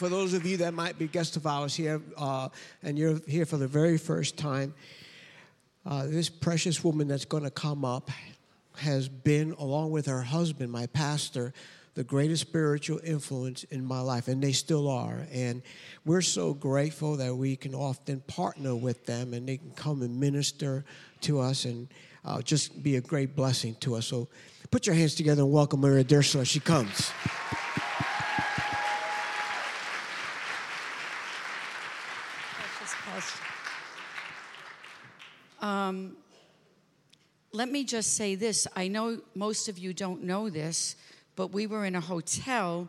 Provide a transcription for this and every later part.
for those of you that might be guests of ours here, uh, and you're here for the very first time, uh, this precious woman that's going to come up has been, along with her husband, my pastor, the greatest spiritual influence in my life, and they still are. And we're so grateful that we can often partner with them and they can come and minister to us and uh, just be a great blessing to us. So put your hands together and welcome Maria Durso as she comes. Um, let me just say this. I know most of you don't know this, but we were in a hotel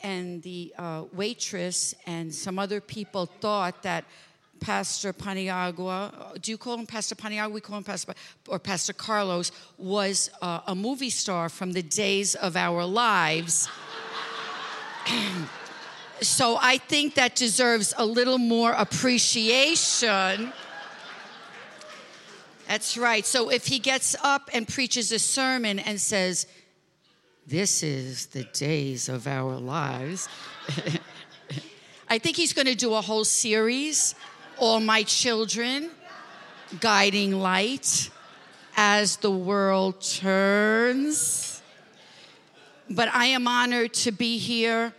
and the uh, waitress and some other people thought that Pastor Paniagua, do you call him Pastor Paniagua? We call him Pastor, or Pastor Carlos, was uh, a movie star from the days of our lives. so I think that deserves a little more appreciation. That's right. So if he gets up and preaches a sermon and says, This is the days of our lives, I think he's going to do a whole series, All My Children, Guiding Light, as the world turns. But I am honored to be here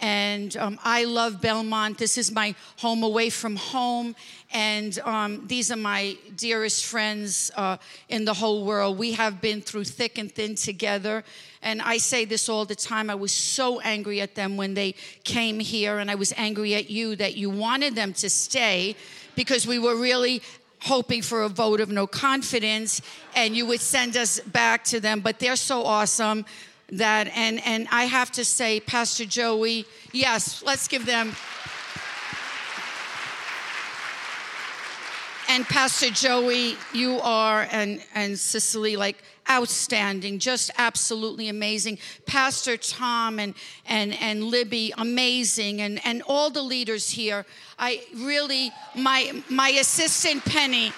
and um, I love Belmont. This is my home away from home, and um, these are my dearest friends uh, in the whole world. We have been through thick and thin together, and I say this all the time. I was so angry at them when they came here, and I was angry at you that you wanted them to stay because we were really hoping for a vote of no confidence, and you would send us back to them. But they're so awesome that and and I have to say Pastor Joey, yes, let's give them And Pastor Joey, you are and and Cicely like outstanding, just absolutely amazing. Pastor Tom and and and Libby, amazing, and and all the leaders here. I really my my assistant Penny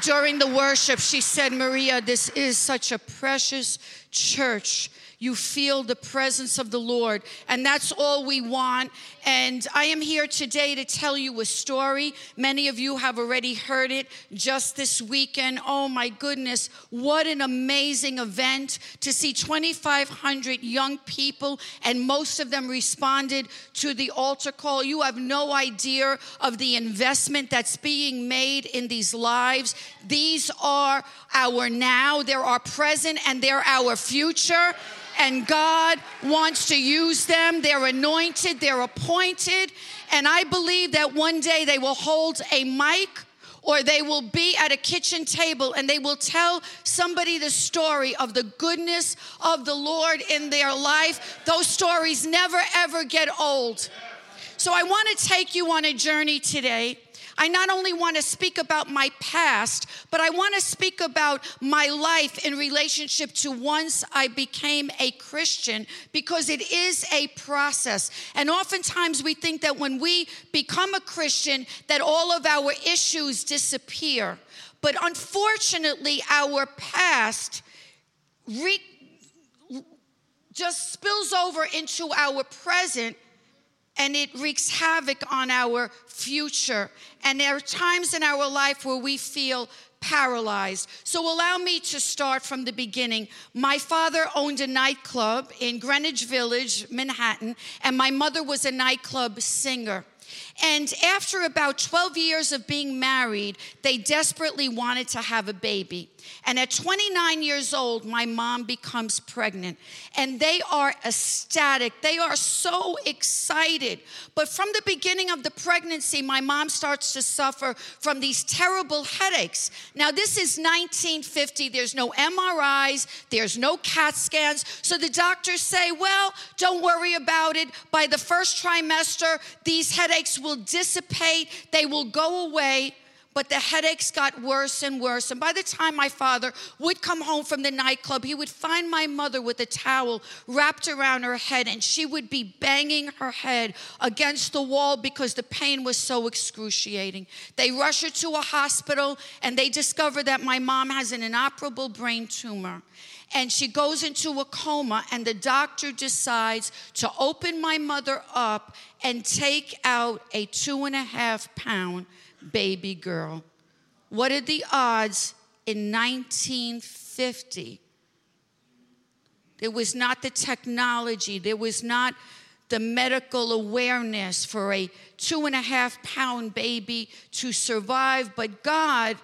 during the worship, she said, Maria, this is such a precious church you feel the presence of the Lord. And that's all we want. And I am here today to tell you a story. Many of you have already heard it just this weekend. Oh my goodness, what an amazing event to see 2,500 young people, and most of them responded to the altar call. You have no idea of the investment that's being made in these lives. These are our now, they're our present, and they're our future and God wants to use them. They're anointed, they're appointed, and I believe that one day they will hold a mic or they will be at a kitchen table and they will tell somebody the story of the goodness of the Lord in their life. Those stories never ever get old. So I want to take you on a journey today I not only want to speak about my past, but I want to speak about my life in relationship to once I became a Christian because it is a process. And oftentimes we think that when we become a Christian that all of our issues disappear. But unfortunately, our past re- just spills over into our present and it wreaks havoc on our future. And there are times in our life where we feel paralyzed. So allow me to start from the beginning. My father owned a nightclub in Greenwich Village, Manhattan, and my mother was a nightclub singer. And after about 12 years of being married, they desperately wanted to have a baby. And at 29 years old, my mom becomes pregnant. And they are ecstatic. They are so excited. But from the beginning of the pregnancy, my mom starts to suffer from these terrible headaches. Now, this is 1950. There's no MRIs, there's no CAT scans. So the doctors say, well, don't worry about it. By the first trimester, these headaches will dissipate, they will go away. but the headaches got worse and worse. And by the time my father would come home from the nightclub, he would find my mother with a towel wrapped around her head, and she would be banging her head against the wall because the pain was so excruciating. They rush her to a hospital, and they discover that my mom has an inoperable brain tumor and she goes into a coma and the doctor decides to open my mother up and take out a two and a half pound baby girl. What are the odds in 1950? There was not the technology, there was not the medical awareness for a two and a half pound baby to survive, but God,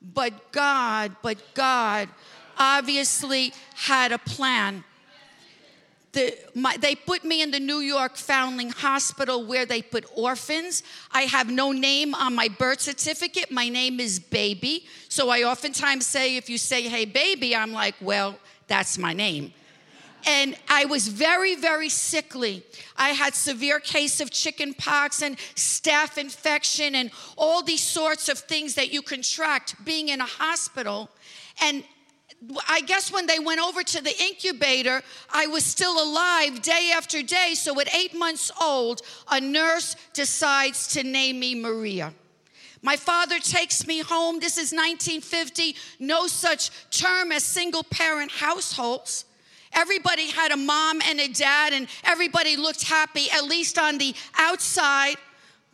but God, but God obviously had a plan the, my, they put me in the New York Foundling Hospital where they put orphans. I have no name on my birth certificate. My name is Baby. So I oftentimes say, if you say, hey, baby, I'm like, well, that's my name. And I was very, very sickly. I had severe case of chicken pox and staph infection and all these sorts of things that you contract being in a hospital. And I guess when they went over to the incubator, I was still alive day after day. So at eight months old, a nurse decides to name me Maria. My father takes me home. This is 1950, no such term as single parent households. Everybody had a mom and a dad, and everybody looked happy, at least on the outside.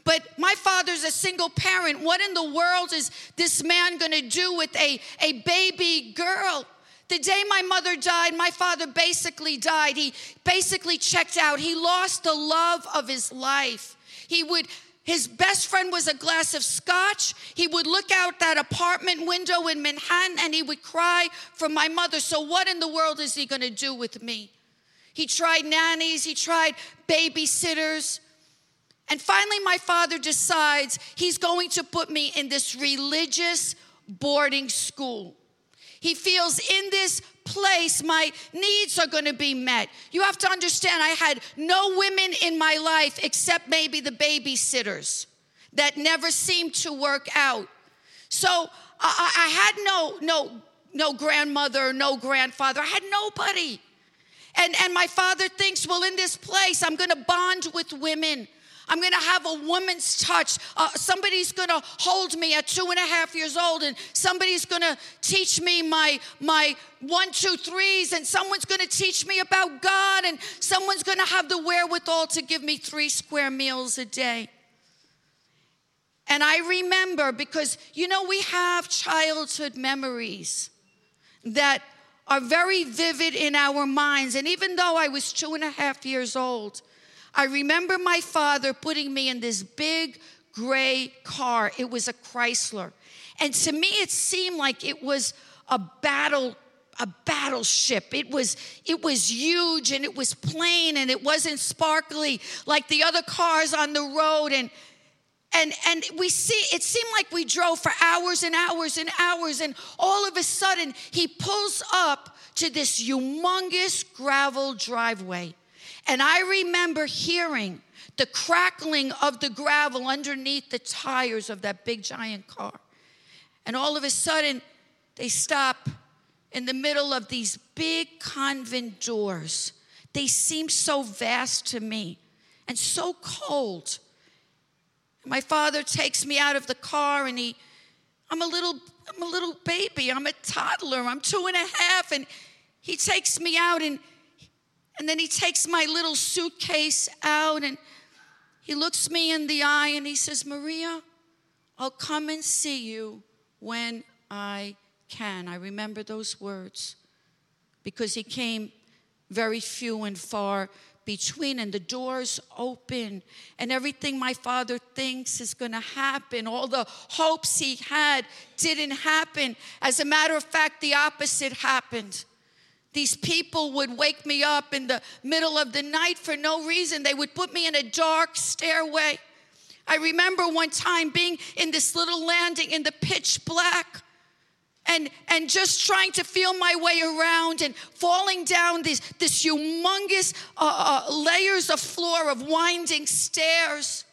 But my father's a single parent. What in the world is this man gonna do with a, a baby girl? The day my mother died, my father basically died. He basically checked out. He lost the love of his life. He would his best friend was a glass of scotch. He would look out that apartment window in Manhattan and he would cry for my mother. So, what in the world is he gonna do with me? He tried nannies, he tried babysitters. And finally, my father decides he's going to put me in this religious boarding school. He feels in this place my needs are going to be met. You have to understand, I had no women in my life except maybe the babysitters that never seemed to work out. So I, I had no, no, no grandmother, no grandfather. I had nobody. And, and my father thinks, well, in this place, I'm going to bond with women. I'm gonna have a woman's touch. Uh, somebody's gonna hold me at two and a half years old, and somebody's gonna teach me my my one, two, threes, and someone's gonna teach me about God, and someone's gonna have the wherewithal to give me three square meals a day. And I remember because you know we have childhood memories that are very vivid in our minds. And even though I was two and a half years old, I remember my father putting me in this big gray car. It was a Chrysler. And to me, it seemed like it was a battle a battleship. It was it was huge and it was plain and it wasn't sparkly like the other cars on the road and and and we see it seemed like we drove for hours and hours and hours and all of a sudden he pulls up to this humongous gravel driveway and I remember hearing the crackling of the gravel underneath the tires of that big giant car. And all of a sudden, they stop in the middle of these big convent doors. They seem so vast to me and so cold. My father takes me out of the car and he, I'm a little, I'm a little baby. I'm a toddler. I'm two and a half. And he takes me out and and then he takes my little suitcase out and he looks me in the eye and he says, Maria, I'll come and see you when I can. I remember those words because he came very few and far between and the doors open and everything my father thinks is going to happen all the hopes he had didn't happen as a matter of fact the opposite happened these people would wake me up in the middle of the night for no reason. They would put me in a dark stairway. I remember one time being in this little landing in the pitch black and, and just trying to feel my way around and falling down these, this humongous uh, uh, layers of floor of winding stairs.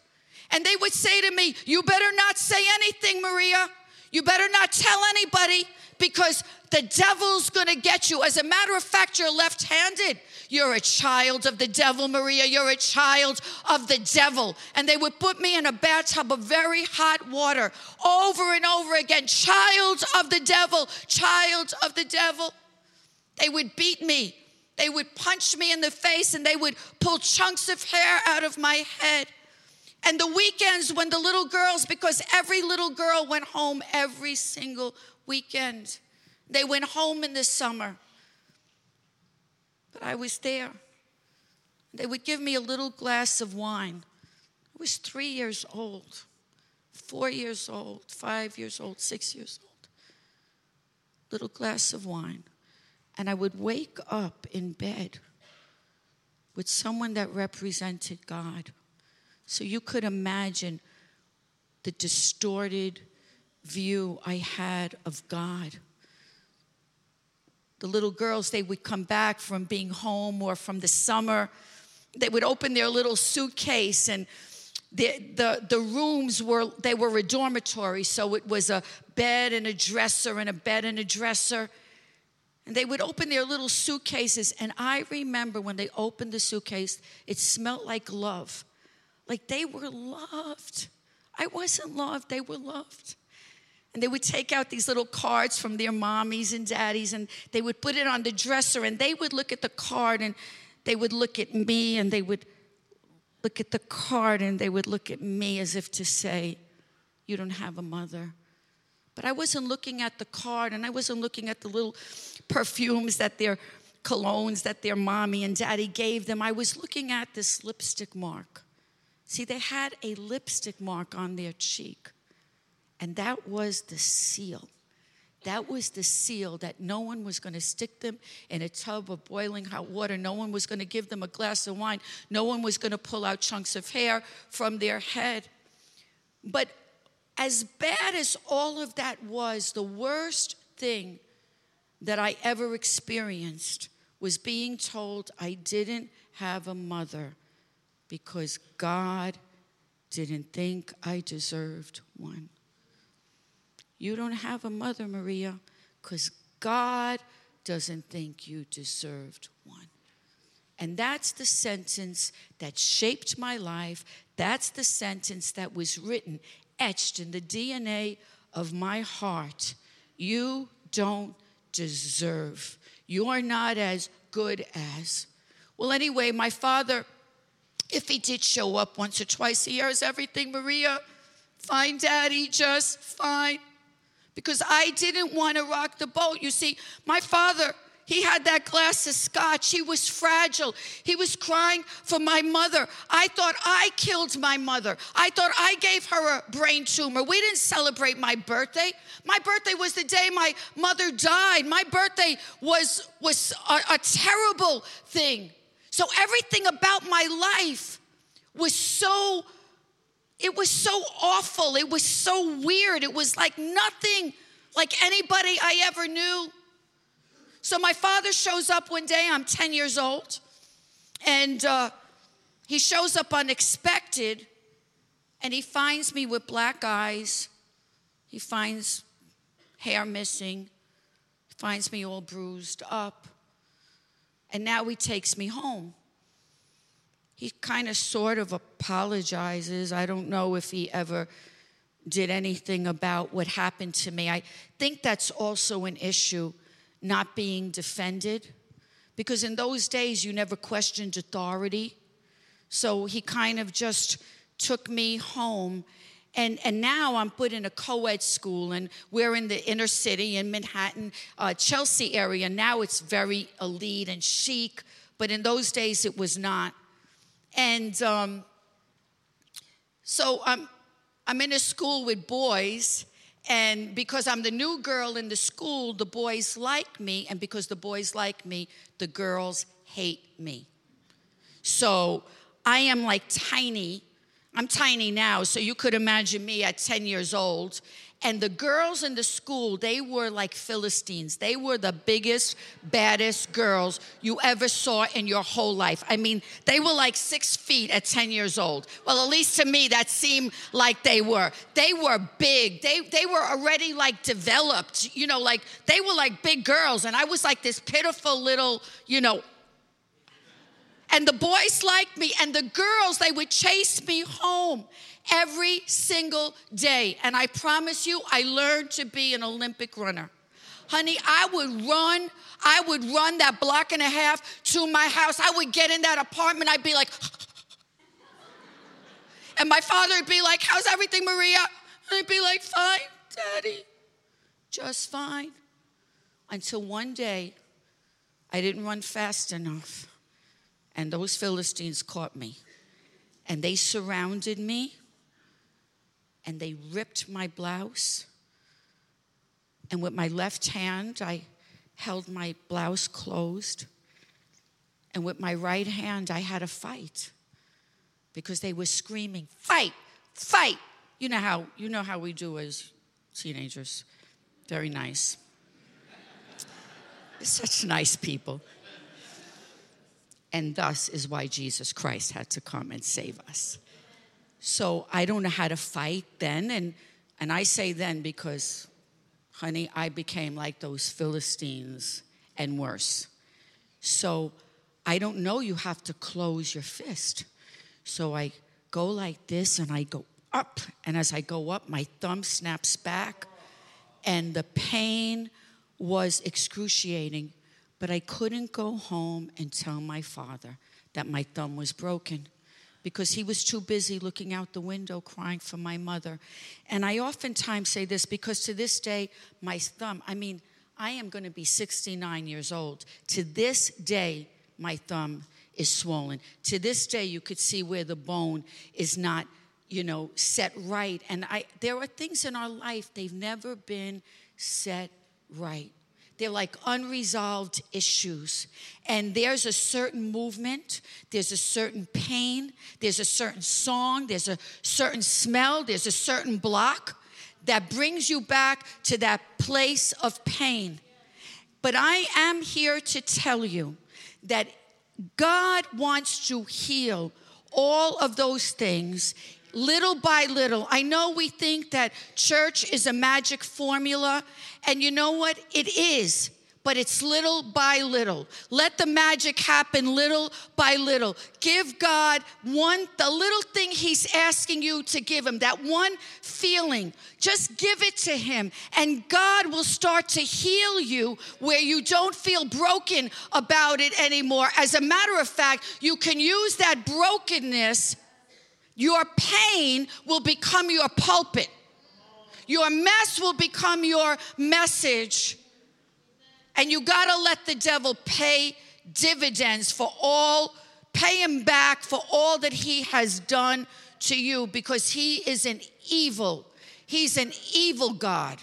And they would say to me, You better not say anything, Maria. You better not tell anybody because the devil's gonna get you. As a matter of fact, you're left handed. You're a child of the devil, Maria. You're a child of the devil. And they would put me in a bathtub of very hot water over and over again. Child of the devil, child of the devil. They would beat me. They would punch me in the face and they would pull chunks of hair out of my head. And the weekends when the little girls, because every little girl went home every single weekend, they went home in the summer. But I was there. They would give me a little glass of wine. I was three years old, four years old, five years old, six years old. Little glass of wine. And I would wake up in bed with someone that represented God. So you could imagine the distorted view I had of God the little girls, they would come back from being home or from the summer. They would open their little suitcase and the, the, the rooms were, they were a dormitory. So it was a bed and a dresser and a bed and a dresser. And they would open their little suitcases. And I remember when they opened the suitcase, it smelled like love. Like they were loved. I wasn't loved, they were loved. And they would take out these little cards from their mommies and daddies and they would put it on the dresser and they would look at the card and they would look at me and they would look at the card and they would look at me as if to say, You don't have a mother. But I wasn't looking at the card and I wasn't looking at the little perfumes that their colognes that their mommy and daddy gave them. I was looking at this lipstick mark. See, they had a lipstick mark on their cheek. And that was the seal. That was the seal that no one was going to stick them in a tub of boiling hot water. No one was going to give them a glass of wine. No one was going to pull out chunks of hair from their head. But as bad as all of that was, the worst thing that I ever experienced was being told I didn't have a mother because God didn't think I deserved one. You don't have a mother, Maria, because God doesn't think you deserved one. And that's the sentence that shaped my life. That's the sentence that was written, etched in the DNA of my heart. You don't deserve. You are not as good as. Well, anyway, my father, if he did show up once or twice a year, is everything, Maria? Fine, Daddy, just fine because I didn't want to rock the boat. You see, my father, he had that glass of scotch. He was fragile. He was crying for my mother. I thought I killed my mother. I thought I gave her a brain tumor. We didn't celebrate my birthday. My birthday was the day my mother died. My birthday was, was a, a terrible thing. So everything about my life was so it was so awful. It was so weird. It was like nothing like anybody I ever knew. So my father shows up one day. I'm 10 years old. And uh, he shows up unexpected and he finds me with black eyes. He finds hair missing, he finds me all bruised up. And now he takes me home he kind of sort of apologizes. I don't know if he ever did anything about what happened to me. I think that's also an issue, not being defended, because in those days you never questioned authority. So he kind of just took me home. And, and now I'm put in a co ed school, and we're in the inner city in Manhattan, uh, Chelsea area. Now it's very elite and chic, but in those days it was not. And um, so I'm, I'm in a school with boys, and because I'm the new girl in the school, the boys like me, and because the boys like me, the girls hate me. So I am like tiny. I'm tiny now, so you could imagine me at 10 years old. And the girls in the school, they were like Philistines. They were the biggest, baddest girls you ever saw in your whole life. I mean, they were like six feet at 10 years old. Well, at least to me, that seemed like they were. They were big. They, they were already like developed, you know, like they were like big girls. And I was like this pitiful little, you know, and the boys liked me, and the girls, they would chase me home every single day. And I promise you, I learned to be an Olympic runner. Honey, I would run, I would run that block and a half to my house. I would get in that apartment, I'd be like, and my father would be like, How's everything, Maria? And I'd be like, Fine, Daddy, just fine. Until one day, I didn't run fast enough. And those Philistines caught me. And they surrounded me and they ripped my blouse. And with my left hand, I held my blouse closed. And with my right hand, I had a fight because they were screaming, "Fight! Fight!" You know how you know how we do as teenagers. Very nice. Such nice people. And thus is why Jesus Christ had to come and save us. So I don't know how to fight then. And, and I say then because, honey, I became like those Philistines and worse. So I don't know, you have to close your fist. So I go like this and I go up. And as I go up, my thumb snaps back. And the pain was excruciating. But I couldn't go home and tell my father that my thumb was broken because he was too busy looking out the window crying for my mother. And I oftentimes say this because to this day, my thumb, I mean, I am going to be 69 years old. To this day, my thumb is swollen. To this day, you could see where the bone is not, you know, set right. And I, there are things in our life, they've never been set right. They're like unresolved issues. And there's a certain movement, there's a certain pain, there's a certain song, there's a certain smell, there's a certain block that brings you back to that place of pain. But I am here to tell you that God wants to heal all of those things little by little. I know we think that church is a magic formula, and you know what? It is. But it's little by little. Let the magic happen little by little. Give God one, the little thing He's asking you to give Him, that one feeling. Just give it to Him, and God will start to heal you where you don't feel broken about it anymore. As a matter of fact, you can use that brokenness your pain will become your pulpit. Your mess will become your message. And you got to let the devil pay dividends for all, pay him back for all that he has done to you because he is an evil, he's an evil God.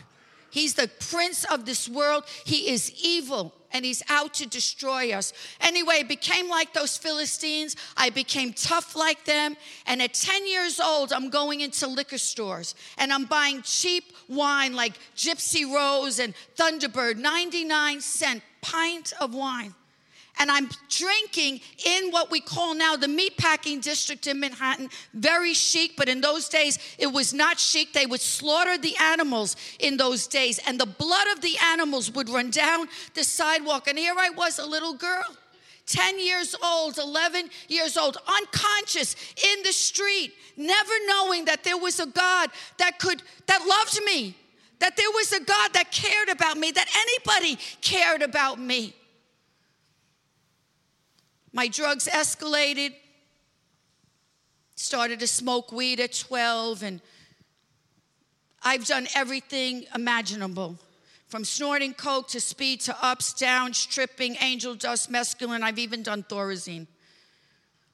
He's the prince of this world. He is evil and he's out to destroy us. Anyway, became like those Philistines. I became tough like them. And at 10 years old, I'm going into liquor stores and I'm buying cheap wine like Gypsy Rose and Thunderbird, 99 cent pint of wine and I'm drinking in what we call now the meatpacking district in Manhattan. Very chic, but in those days it was not chic. They would slaughter the animals in those days, and the blood of the animals would run down the sidewalk. And here I was, a little girl. 10 years old, 11 years old, unconscious in the street, never knowing that there was a God that could, that loved me, that there was a God that cared about me, that anybody cared about me. My drugs escalated. Started to smoke weed at 12, and I've done everything imaginable from snorting coke to speed to ups, downs, tripping, angel dust, mescaline. I've even done Thorazine.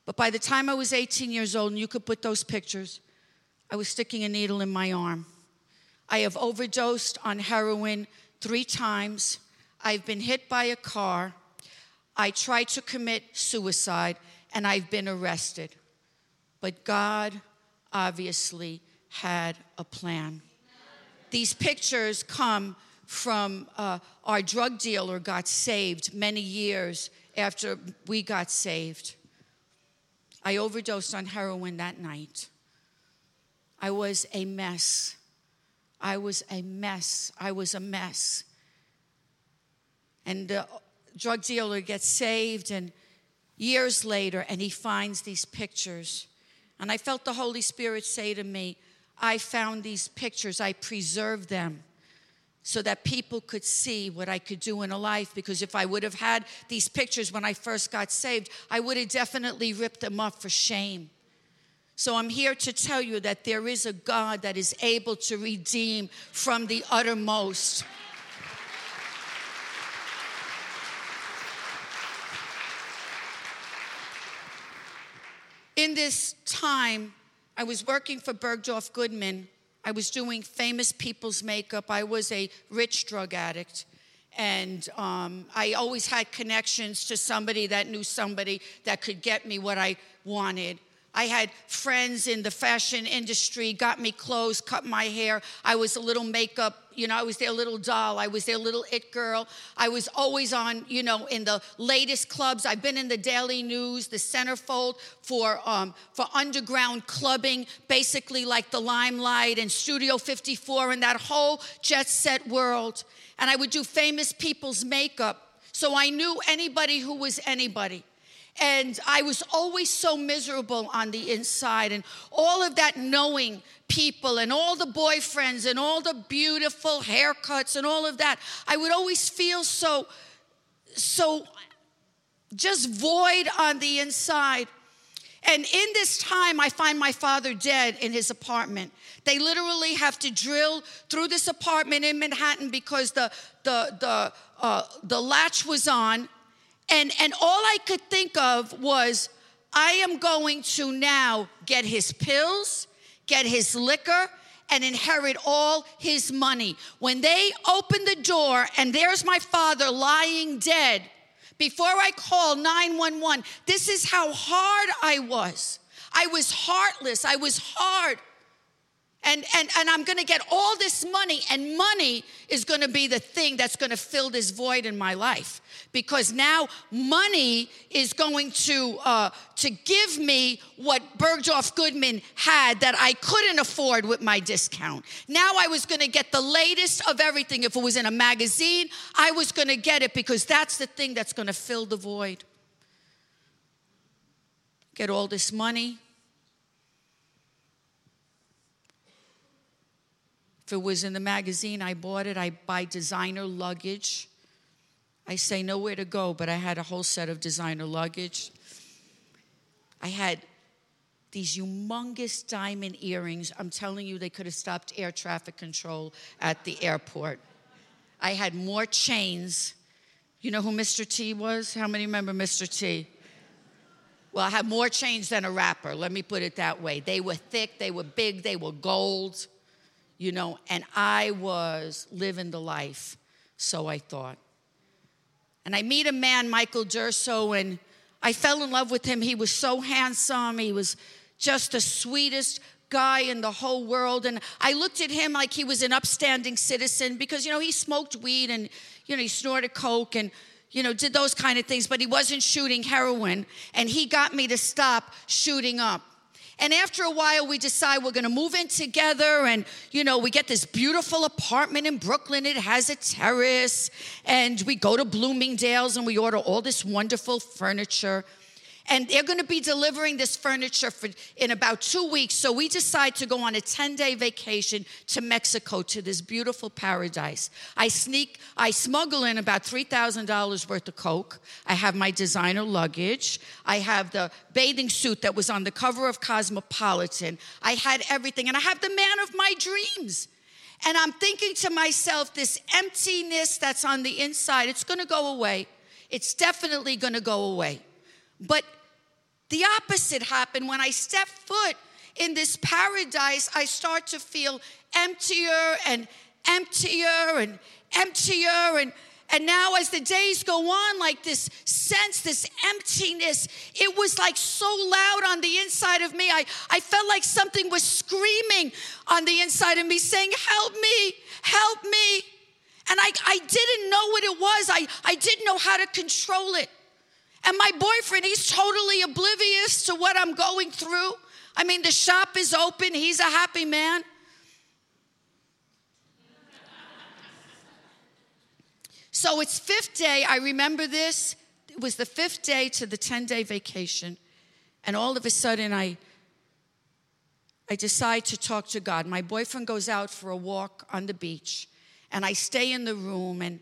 But by the time I was 18 years old, and you could put those pictures, I was sticking a needle in my arm. I have overdosed on heroin three times. I've been hit by a car. I tried to commit suicide and I've been arrested. But God obviously had a plan. These pictures come from uh, our drug dealer got saved many years after we got saved. I overdosed on heroin that night. I was a mess. I was a mess. I was a mess. And the drug dealer gets saved, and years later, and he finds these pictures. And I felt the Holy Spirit say to me, I found these pictures, I preserved them so that people could see what I could do in a life. Because if I would have had these pictures when I first got saved, I would have definitely ripped them up for shame. So I'm here to tell you that there is a God that is able to redeem from the uttermost. In this time, I was working for Bergdorf Goodman I was doing famous people's makeup. I was a rich drug addict. And um, I always had connections to somebody that knew somebody that could get me what I wanted. I had friends in the fashion industry, got me clothes, cut my hair. I was a little makeup, you know, I was their little doll. I was their little it girl. I was always on, you know, in the latest clubs. I've been in the Daily News, the centerfold for, um, for underground clubbing, basically like the Limelight and Studio 54 and that whole jet set world. And I would do famous people's makeup. So I knew anybody who was anybody. And I was always so miserable on the inside. And all of that knowing people and all the boyfriends and all the beautiful haircuts and all of that, I would always feel so, so just void on the inside. And in this time, I find my father dead in his apartment. They literally have to drill through this apartment in Manhattan because the, the, the, uh, the latch was on and, and all I could think of was, I am going to now get his pills, get his liquor, and inherit all his money. When they open the door and there's my father lying dead, before I call 911, this is how hard I was. I was heartless, I was hard and, and, and I'm gonna get all this money, and money is gonna be the thing that's gonna fill this void in my life. Because now money is going to, uh, to give me what Bergdorf Goodman had that I couldn't afford with my discount. Now I was gonna get the latest of everything. If it was in a magazine, I was gonna get it because that's the thing that's gonna fill the void. Get all this money, If it was in the magazine, I bought it. I buy designer luggage. I say nowhere to go, but I had a whole set of designer luggage. I had these humongous diamond earrings. I'm telling you, they could have stopped air traffic control at the airport. I had more chains. You know who Mr. T was? How many remember Mr. T? Well, I had more chains than a rapper, let me put it that way. They were thick, they were big, they were gold you know, and I was living the life, so I thought. And I meet a man, Michael Durso, and I fell in love with him. He was so handsome. He was just the sweetest guy in the whole world. And I looked at him like he was an upstanding citizen because, you know, he smoked weed and, you know, he snorted coke and, you know, did those kind of things, but he wasn't shooting heroin. And he got me to stop shooting up. And after a while, we decide we're gonna move in together. And, you know, we get this beautiful apartment in Brooklyn. It has a terrace. And we go to Bloomingdale's and we order all this wonderful furniture and they're going to be delivering this furniture for, in about two weeks. So we decide to go on a 10 day vacation to Mexico to this beautiful paradise. I sneak, I smuggle in about $3,000 worth of Coke. I have my designer luggage. I have the bathing suit that was on the cover of Cosmopolitan. I had everything, and I have the man of my dreams. And I'm thinking to myself, this emptiness that's on the inside, it's going to go away. It's definitely going to go away. But the opposite happened when I step foot in this paradise, I start to feel emptier and emptier and emptier and And now, as the days go on, like this sense, this emptiness, it was like so loud on the inside of me. I, I felt like something was screaming on the inside of me, saying, Help me, help me. And I, I didn't know what it was, I, I didn't know how to control it. And my boyfriend, he's totally oblivious to what I'm going through. I mean, the shop is open, he's a happy man. So it's fifth day. I remember this. It was the fifth day to the 10 day vacation. And all of a sudden, I, I decide to talk to God. My boyfriend goes out for a walk on the beach, and I stay in the room and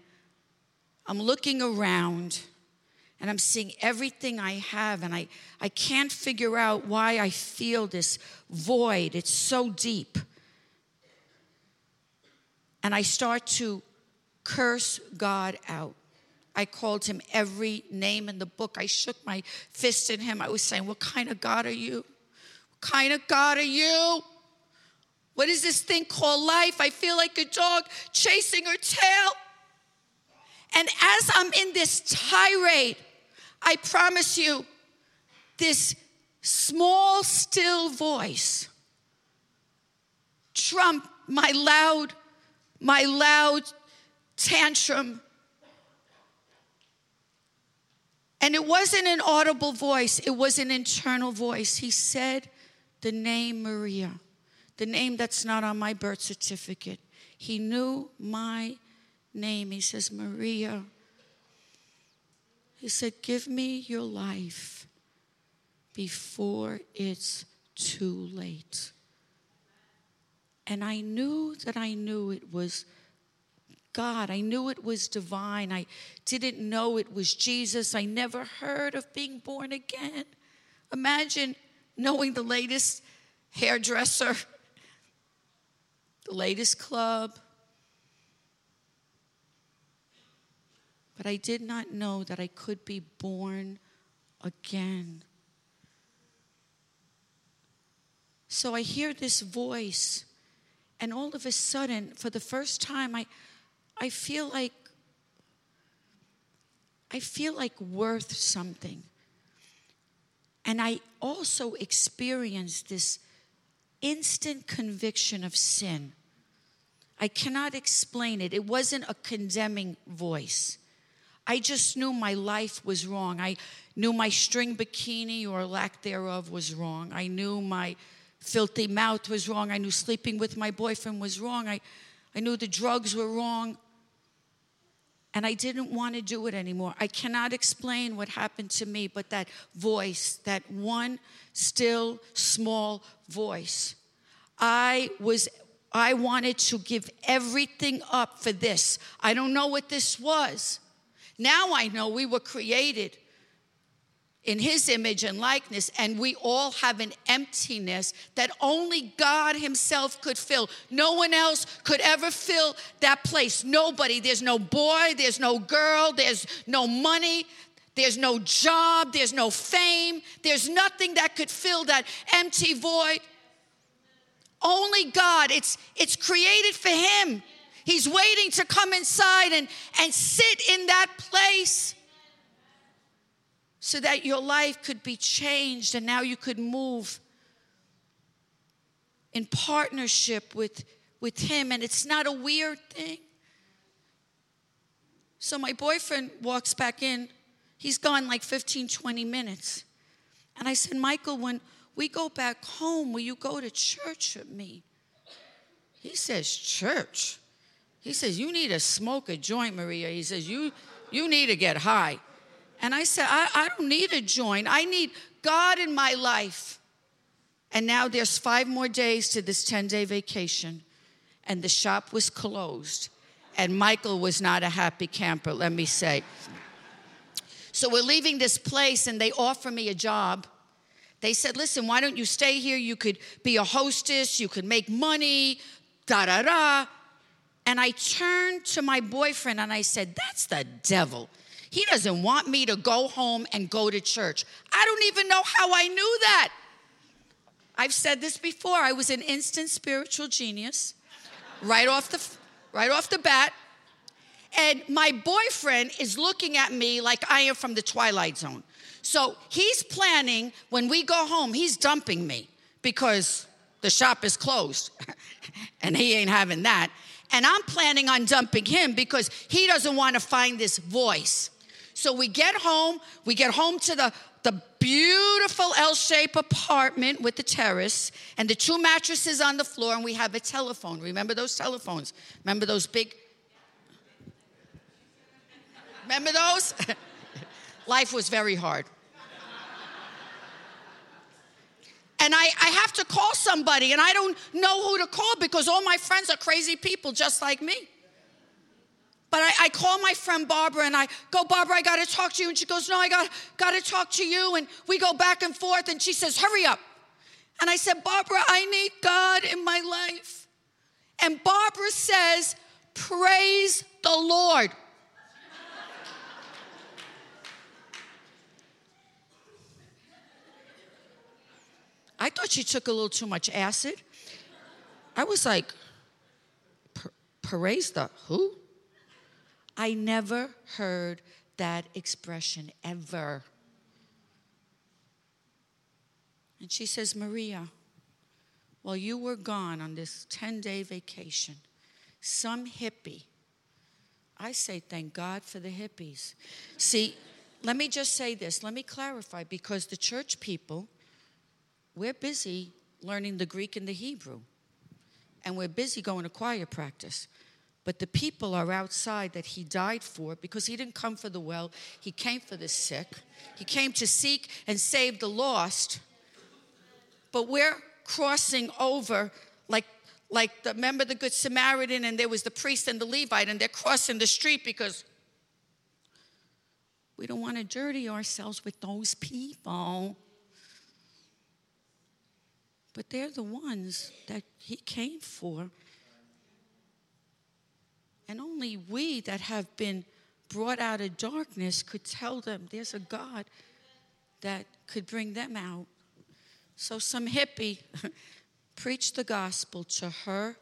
I'm looking around and I'm seeing everything I have, and I, I can't figure out why I feel this void. It's so deep. And I start to curse God out. I called him every name in the book. I shook my fist at him. I was saying, What kind of God are you? What kind of God are you? What is this thing called life? I feel like a dog chasing her tail. And as I'm in this tirade, I promise you, this small, still voice trump my loud, my loud tantrum. And it wasn't an audible voice, it was an internal voice. He said the name Maria, the name that's not on my birth certificate. He knew my name. He says, Maria. He said, Give me your life before it's too late. And I knew that I knew it was God. I knew it was divine. I didn't know it was Jesus. I never heard of being born again. Imagine knowing the latest hairdresser, the latest club, but I did not know that I could be born again. So I hear this voice, and all of a sudden, for the first time, I, I feel like I feel like worth something. And I also experienced this instant conviction of sin. I cannot explain it. It wasn't a condemning voice. I just knew my life was wrong. I knew my string bikini or lack thereof was wrong. I knew my filthy mouth was wrong. I knew sleeping with my boyfriend was wrong. I, I knew the drugs were wrong. And I didn't want to do it anymore. I cannot explain what happened to me, but that voice, that one still small voice. I was I wanted to give everything up for this. I don't know what this was. Now I know we were created in his image and likeness, and we all have an emptiness that only God himself could fill. No one else could ever fill that place. Nobody. There's no boy, there's no girl, there's no money, there's no job, there's no fame, there's nothing that could fill that empty void. Only God. It's it's created for him. He's waiting to come inside and, and sit in that place so that your life could be changed and now you could move in partnership with, with Him. And it's not a weird thing. So my boyfriend walks back in. He's gone like 15, 20 minutes. And I said, Michael, when we go back home, will you go to church with me? He says, Church? He says, You need to smoke a joint, Maria. He says, You, you need to get high. And I said, I, I don't need a joint. I need God in my life. And now there's five more days to this 10 day vacation, and the shop was closed. And Michael was not a happy camper, let me say. So we're leaving this place, and they offer me a job. They said, Listen, why don't you stay here? You could be a hostess, you could make money, da da da. And I turned to my boyfriend and I said, That's the devil. He doesn't want me to go home and go to church. I don't even know how I knew that. I've said this before. I was an instant spiritual genius right off the right off the bat. And my boyfriend is looking at me like I am from the Twilight Zone. So he's planning when we go home, he's dumping me because the shop is closed and he ain't having that. And I'm planning on dumping him because he doesn't want to find this voice. So we get home, we get home to the, the beautiful L shaped apartment with the terrace and the two mattresses on the floor, and we have a telephone. Remember those telephones? Remember those big. Remember those? Life was very hard. And I, I have to call somebody, and I don't know who to call because all my friends are crazy people just like me. But I, I, call my friend Barbara and I go, Barbara, I gotta talk to you. And she goes, No, I got, gotta talk to you. And we go back and forth. And she says, Hurry up. And I said, Barbara, I need God in my life. And Barbara says, Praise the Lord. I thought she took a little too much acid. I was like, praise the who? I never heard that expression ever. And she says, Maria, while you were gone on this 10 day vacation, some hippie, I say thank God for the hippies. See, let me just say this, let me clarify, because the church people, we're busy learning the Greek and the Hebrew, and we're busy going to choir practice. But the people are outside that he died for because he didn't come for the well, he came for the sick. He came to seek and save the lost. But we're crossing over like like the, remember the good Samaritan and there was the priest and the Levite and they're crossing the street because we don't want to dirty ourselves with those people. But they're the ones that he came for. And only we that have been brought out of darkness could tell them there's a God that could bring them out. So some hippie preached the gospel to her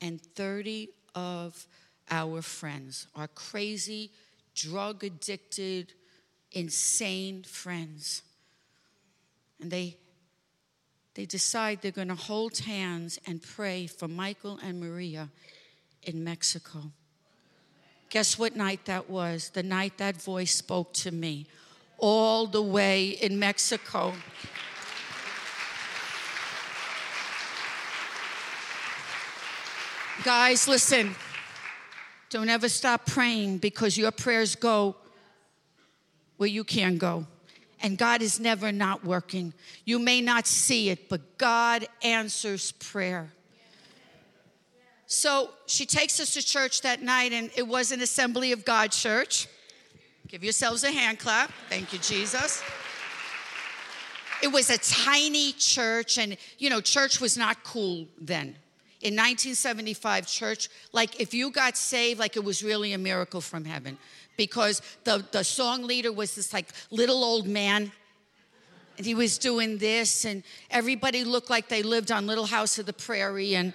and 30 of our friends, our crazy, drug addicted, insane friends. And they they decide they're going to hold hands and pray for Michael and Maria in Mexico. Guess what night that was? The night that voice spoke to me, all the way in Mexico. Guys, listen. Don't ever stop praying because your prayers go where you can't go and God is never not working. You may not see it, but God answers prayer. So she takes us to church that night, and it was an Assembly of God church. Give yourselves a hand clap. Thank you, Jesus. It was a tiny church, and you know, church was not cool then. In 1975, church, like if you got saved, like it was really a miracle from heaven because the, the song leader was this like little old man. And he was doing this, and everybody looked like they lived on Little House of the Prairie. And,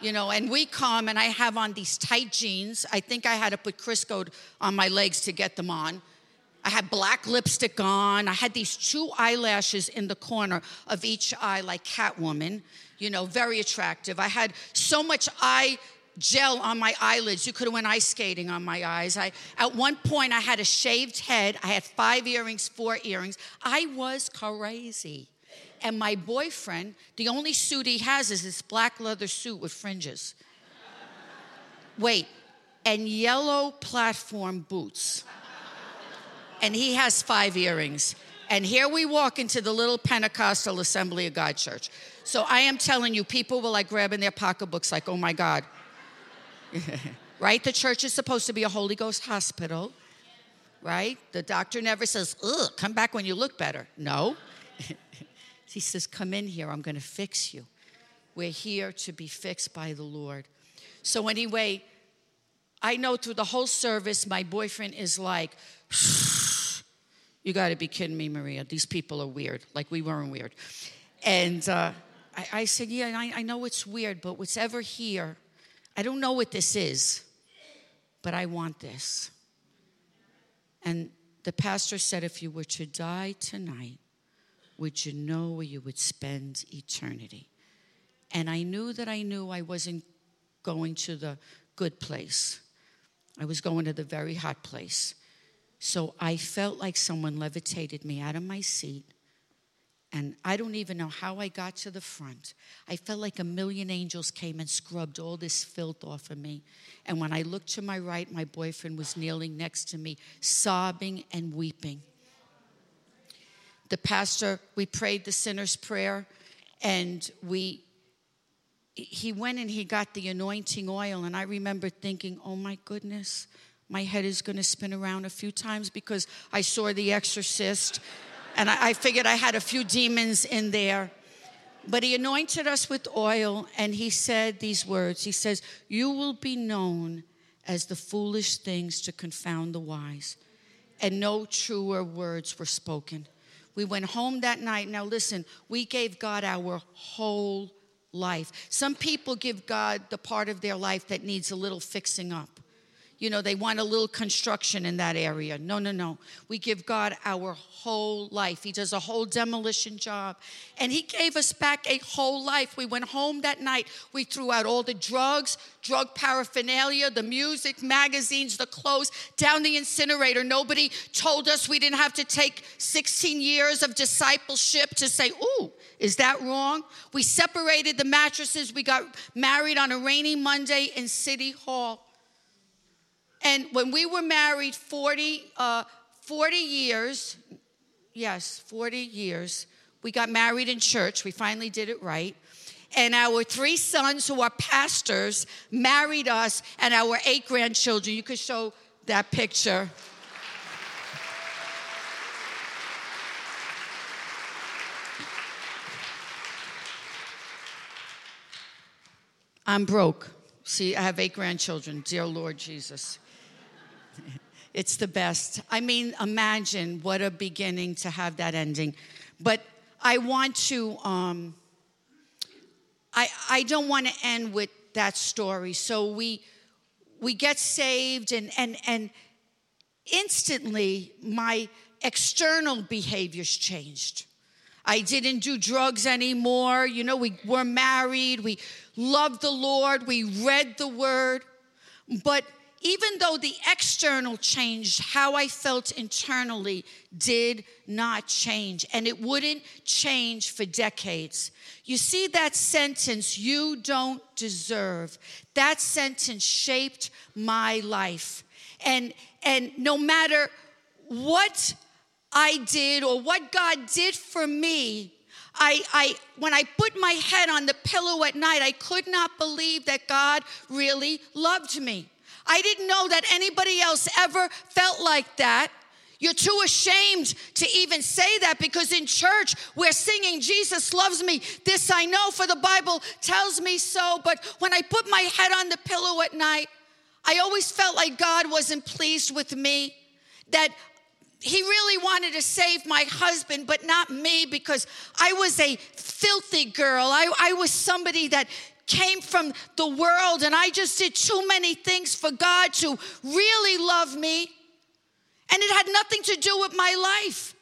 you know, and we come, and I have on these tight jeans. I think I had to put Crisco on my legs to get them on. I had black lipstick on. I had these two eyelashes in the corner of each eye, like Catwoman, you know, very attractive. I had so much eye gel on my eyelids. You could have went ice skating on my eyes. I, at one point, I had a shaved head. I had five earrings, four earrings. I was crazy. And my boyfriend, the only suit he has is this black leather suit with fringes. Wait, and yellow platform boots. And he has five earrings. And here we walk into the little Pentecostal Assembly of God church. So I am telling you, people were like grabbing their pocketbooks, like, oh my God, right? The church is supposed to be a Holy Ghost hospital, right? The doctor never says, ugh, come back when you look better. No. he says, come in here, I'm going to fix you. We're here to be fixed by the Lord. So, anyway, I know through the whole service, my boyfriend is like, you got to be kidding me, Maria. These people are weird. Like we weren't weird. And uh, I, I, said, yeah, I, I know it's weird, but what's ever here I don't know what this is, but I want this. And the pastor said, If you were to die tonight, would you know where you would spend eternity? And I knew that I knew I wasn't going to the good place. I was going to the very hot place. So I felt like someone levitated me out of my seat. And I don't even know how I got to the front. I felt like a million angels came and scrubbed all this filth off of me. And when I looked to my right, my boyfriend was kneeling next to me, sobbing and weeping. The pastor, we prayed the sinner's prayer, and we he went and he got the anointing oil and i remember thinking oh my goodness my head is going to spin around a few times because i saw the exorcist and I, I, figured i had a few demons in there. But he anointed us with oil and he said these words. He says you will be known as the foolish things to confound the wise. And no truer words were spoken. We went home that night. Now listen we gave god our whole life. Some people give God the part of their life that needs a little fixing up. You know, they want a little construction in that area. No, no, no. We give God our whole life. He does a whole demolition job. And He gave us back a whole life. We went home that night. We threw out all the drugs, drug paraphernalia, the music, magazines, the clothes, down the incinerator. Nobody told us we didn't have to take 16 years of discipleship to say, ooh, is that wrong? We separated the mattresses. We got married on a rainy Monday in City Hall. And when we were married 40, uh, 40 years, yes, 40 years, we got married in church. We finally did it right. And our three sons, who are pastors, married us, and our eight grandchildren. You could show that picture. I'm broke. See, I have eight grandchildren. Dear Lord Jesus. It's the best. I mean, imagine what a beginning to have that ending. But I want to, um, I, I don't want to end with that story. So we, we get saved, and, and, and instantly my external behaviors changed. I didn't do drugs anymore. You know, we were married, we loved the Lord, we read the word. But even though the external changed, how I felt internally did not change, and it wouldn't change for decades. You see, that sentence, you don't deserve, that sentence shaped my life. And, and no matter what I did or what God did for me, I, I, when I put my head on the pillow at night, I could not believe that God really loved me. I didn't know that anybody else ever felt like that. You're too ashamed to even say that because in church we're singing, Jesus loves me. This I know, for the Bible tells me so. But when I put my head on the pillow at night, I always felt like God wasn't pleased with me, that he really wanted to save my husband, but not me because I was a filthy girl. I, I was somebody that came from the world and I just did too many things for God to really love me. And it had nothing to do with my life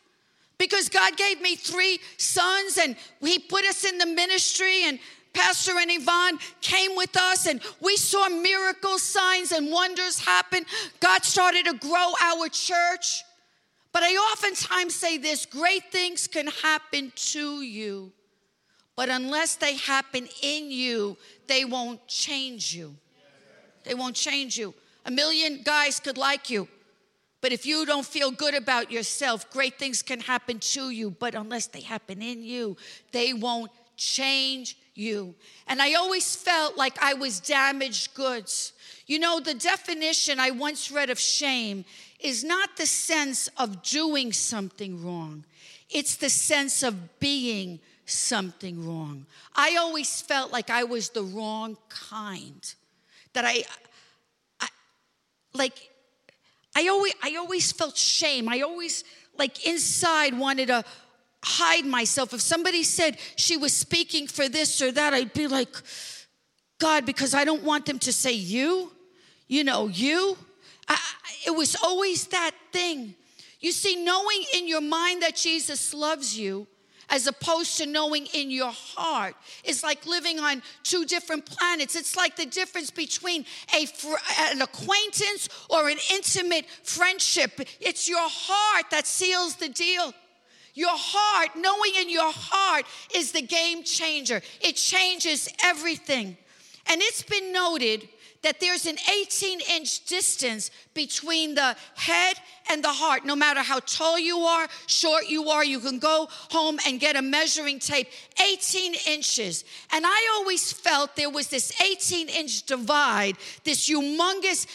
because God gave me three sons and He put us in the ministry and Pastor and Yvonne came with us and we saw miracles, signs, and wonders happen. God started to grow our church. But I oftentimes say this great things can happen to you but unless they happen in you, they won't change you. They won't change you. A million guys could like you, but if you don't feel good about yourself, great things can happen to you, but unless they happen in you, they won't change you. And I always felt like I was damaged goods. You know, the definition I once read of shame is not the sense of doing something wrong, it's the sense of being something wrong. I always felt like I was the wrong kind. That I, I like, I always, I always felt shame. I always, like, inside wanted to hide myself. If somebody said she was speaking for this or that, I'd be like, God, because I don't want them to say you, you know, you. I, it was always that thing. You see, knowing in your mind that Jesus loves you, as opposed to knowing in your heart is like living on two different planets. It's like the difference between a an acquaintance or an intimate friendship. It's your heart that seals the deal. Your heart, knowing in your heart, is the game changer. It changes everything. And it's been noted that there's an 18 inch distance between the head and the heart. No matter how tall you are, short you are, you can go home and get a measuring tape 18 inches. And I always felt there was this 18 inch divide, this humongous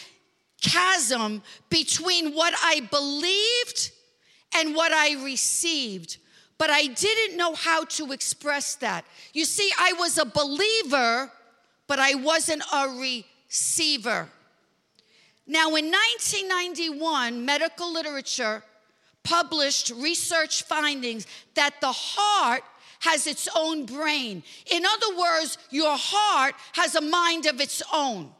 chasm between what I believed and what I received. But I didn't know how to express that. You see, I was a believer, but I wasn't a receiver. Now, in 1991, medical literature published research findings that the heart has its own brain. In other words, your heart has a mind of its own.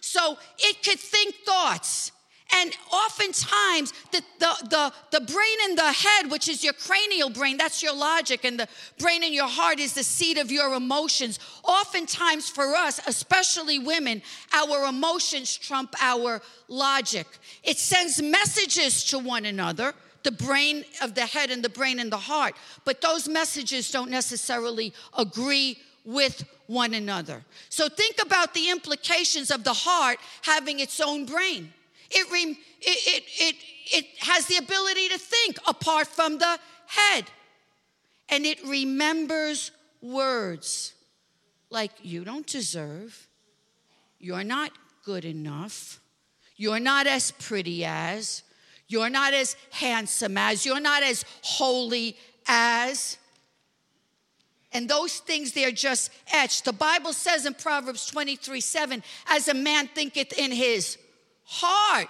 So it could think thoughts. And oftentimes, the, the, the, the brain in the head, which is your cranial brain, that's your logic, and the brain in your heart is the seat of your emotions. Oftentimes, for us, especially women, our emotions trump our logic. It sends messages to one another the brain of the head and the brain in the heart, but those messages don't necessarily agree with one another. So think about the implications of the heart having its own brain. It, it, it, it, it has the ability to think apart from the head. And it remembers words like, you don't deserve, you're not good enough, you're not as pretty as, you're not as handsome as, you're not as holy as. And those things, they're just etched. The Bible says in Proverbs 23 7, as a man thinketh in his heart,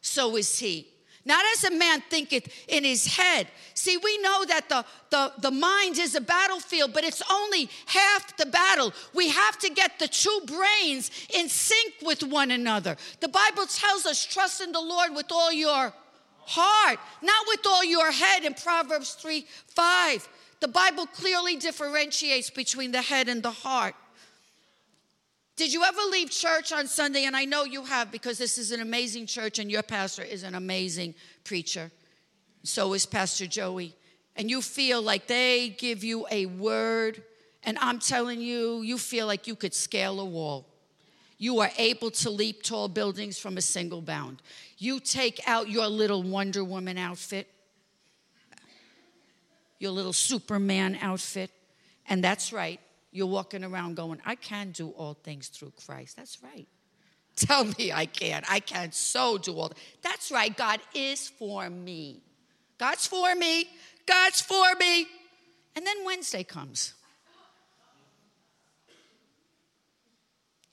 so is he. Not as a man thinketh in his head. See, we know that the, the, the mind is a battlefield, but it's only half the battle. We have to get the two brains in sync with one another. The Bible tells us, trust in the Lord with all your heart, not with all your head in Proverbs 3 5. The Bible clearly differentiates between the head and the heart. Did you ever leave church on Sunday? And I know you have because this is an amazing church and your pastor is an amazing preacher. So is Pastor Joey. And you feel like they give you a word, and I'm telling you, you feel like you could scale a wall. You are able to leap tall buildings from a single bound. You take out your little Wonder Woman outfit, your little Superman outfit, and that's right, you're walking around going, I can do all things through Christ. That's right. Tell me I can. I can so do all. That's right. God is for me. God's for me. God's for me. And then Wednesday comes.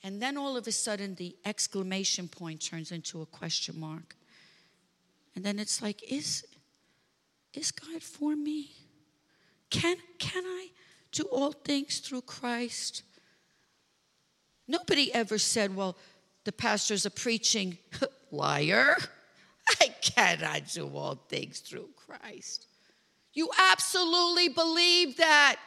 And then all of a sudden, the exclamation point turns into a question mark. And then it's like, is, is God for me? Can, can I? Do all things through Christ. Nobody ever said, well, the pastors are preaching, liar. I cannot do all things through Christ. You absolutely believe that.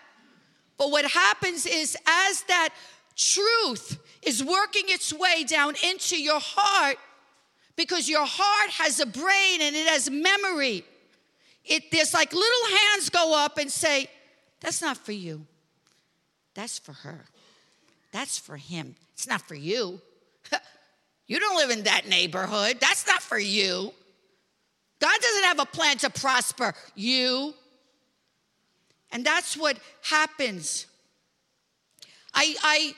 But what happens is, as that truth is working its way down into your heart, because your heart has a brain and it has memory, it, there's like little hands go up and say, that's not for you. That's for her. That's for him. It's not for you. you don't live in that neighborhood. That's not for you. God doesn't have a plan to prosper you. And that's what happens. I, I,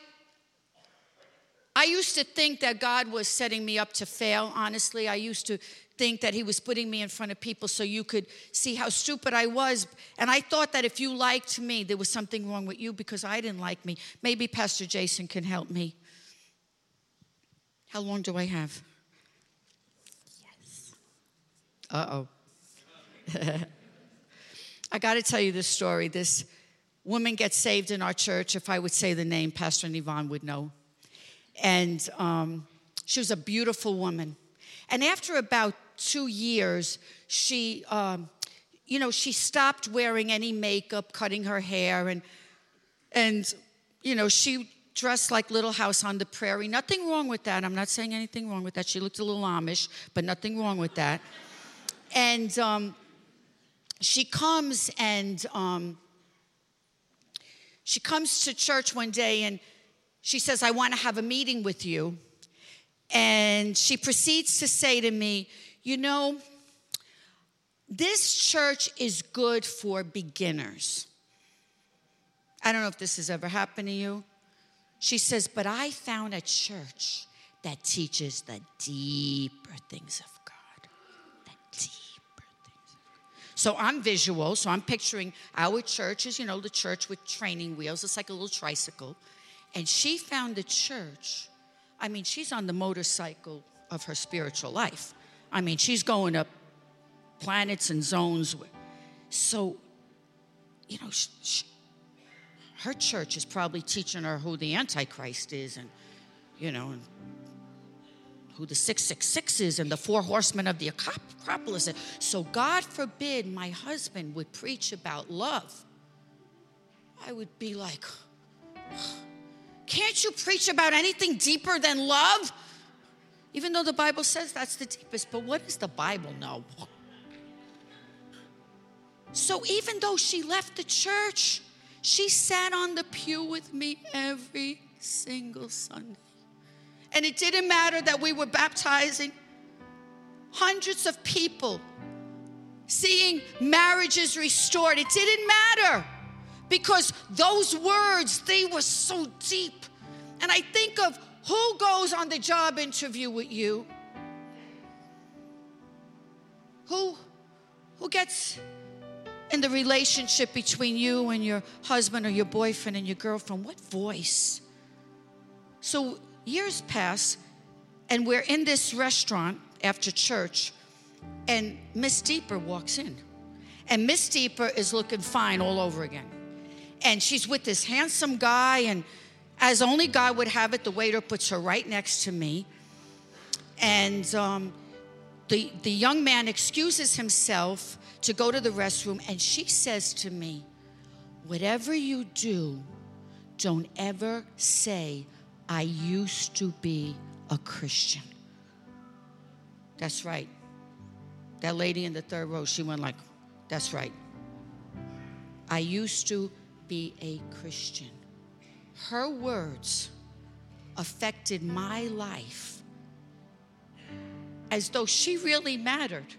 I used to think that God was setting me up to fail, honestly. I used to think that he was putting me in front of people so you could see how stupid I was. And I thought that if you liked me, there was something wrong with you because I didn't like me. Maybe Pastor Jason can help me. How long do I have? Yes. Uh oh. I got to tell you this story. This woman gets saved in our church. If I would say the name, Pastor Yvonne would know. And um, she was a beautiful woman And after about two years, she, um, you know, she stopped wearing any makeup, cutting her hair, and, and, you know, she dressed like Little House on the Prairie. Nothing wrong with that. I'm not saying anything wrong with that. She looked a little Amish, but nothing wrong with that. And um, she comes and um, she comes to church one day and she says, I want to have a meeting with you. And she proceeds to say to me, You know, this church is good for beginners. I don't know if this has ever happened to you. She says, But I found a church that teaches the deeper things of God. The deeper things. So I'm visual, so I'm picturing our church is, you know, the church with training wheels. It's like a little tricycle. And she found a church. I mean, she's on the motorcycle of her spiritual life. I mean, she's going up planets and zones. So, you know, she, she, her church is probably teaching her who the Antichrist is and, you know, and who the 666 is and the four horsemen of the Acropolis. So, God forbid my husband would preach about love. I would be like, can't you preach about anything deeper than love? Even though the Bible says that's the deepest, but what does the Bible know? So even though she left the church, she sat on the pew with me every single Sunday. And it didn't matter that we were baptizing hundreds of people, seeing marriages restored. It didn't matter because those words, they were so deep. And I think of who goes on the job interview with you? Who who gets in the relationship between you and your husband or your boyfriend and your girlfriend? What voice? So years pass and we're in this restaurant after church and Miss Deeper walks in. And Miss Deeper is looking fine all over again and she's with this handsome guy and as only god would have it the waiter puts her right next to me. And um, the, the young man excuses himself to go to the restroom and she says to me whatever you do don't ever say i used to be a christian that's right. That lady in the third row she went like that's right. I used to be a Christian. Her words affected my life as though she really mattered.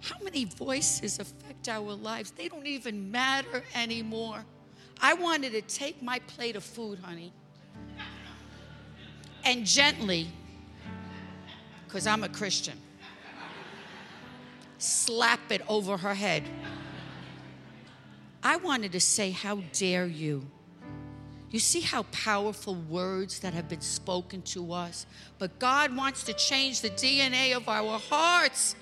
How many voices affect our lives? They don't even matter anymore. I wanted to take my plate of food, honey, and gently, because I'm a Christian slap it over her head. I wanted to say, How dare you? You see how powerful words that have been spoken to us? But God wants to change the DNA of our hearts.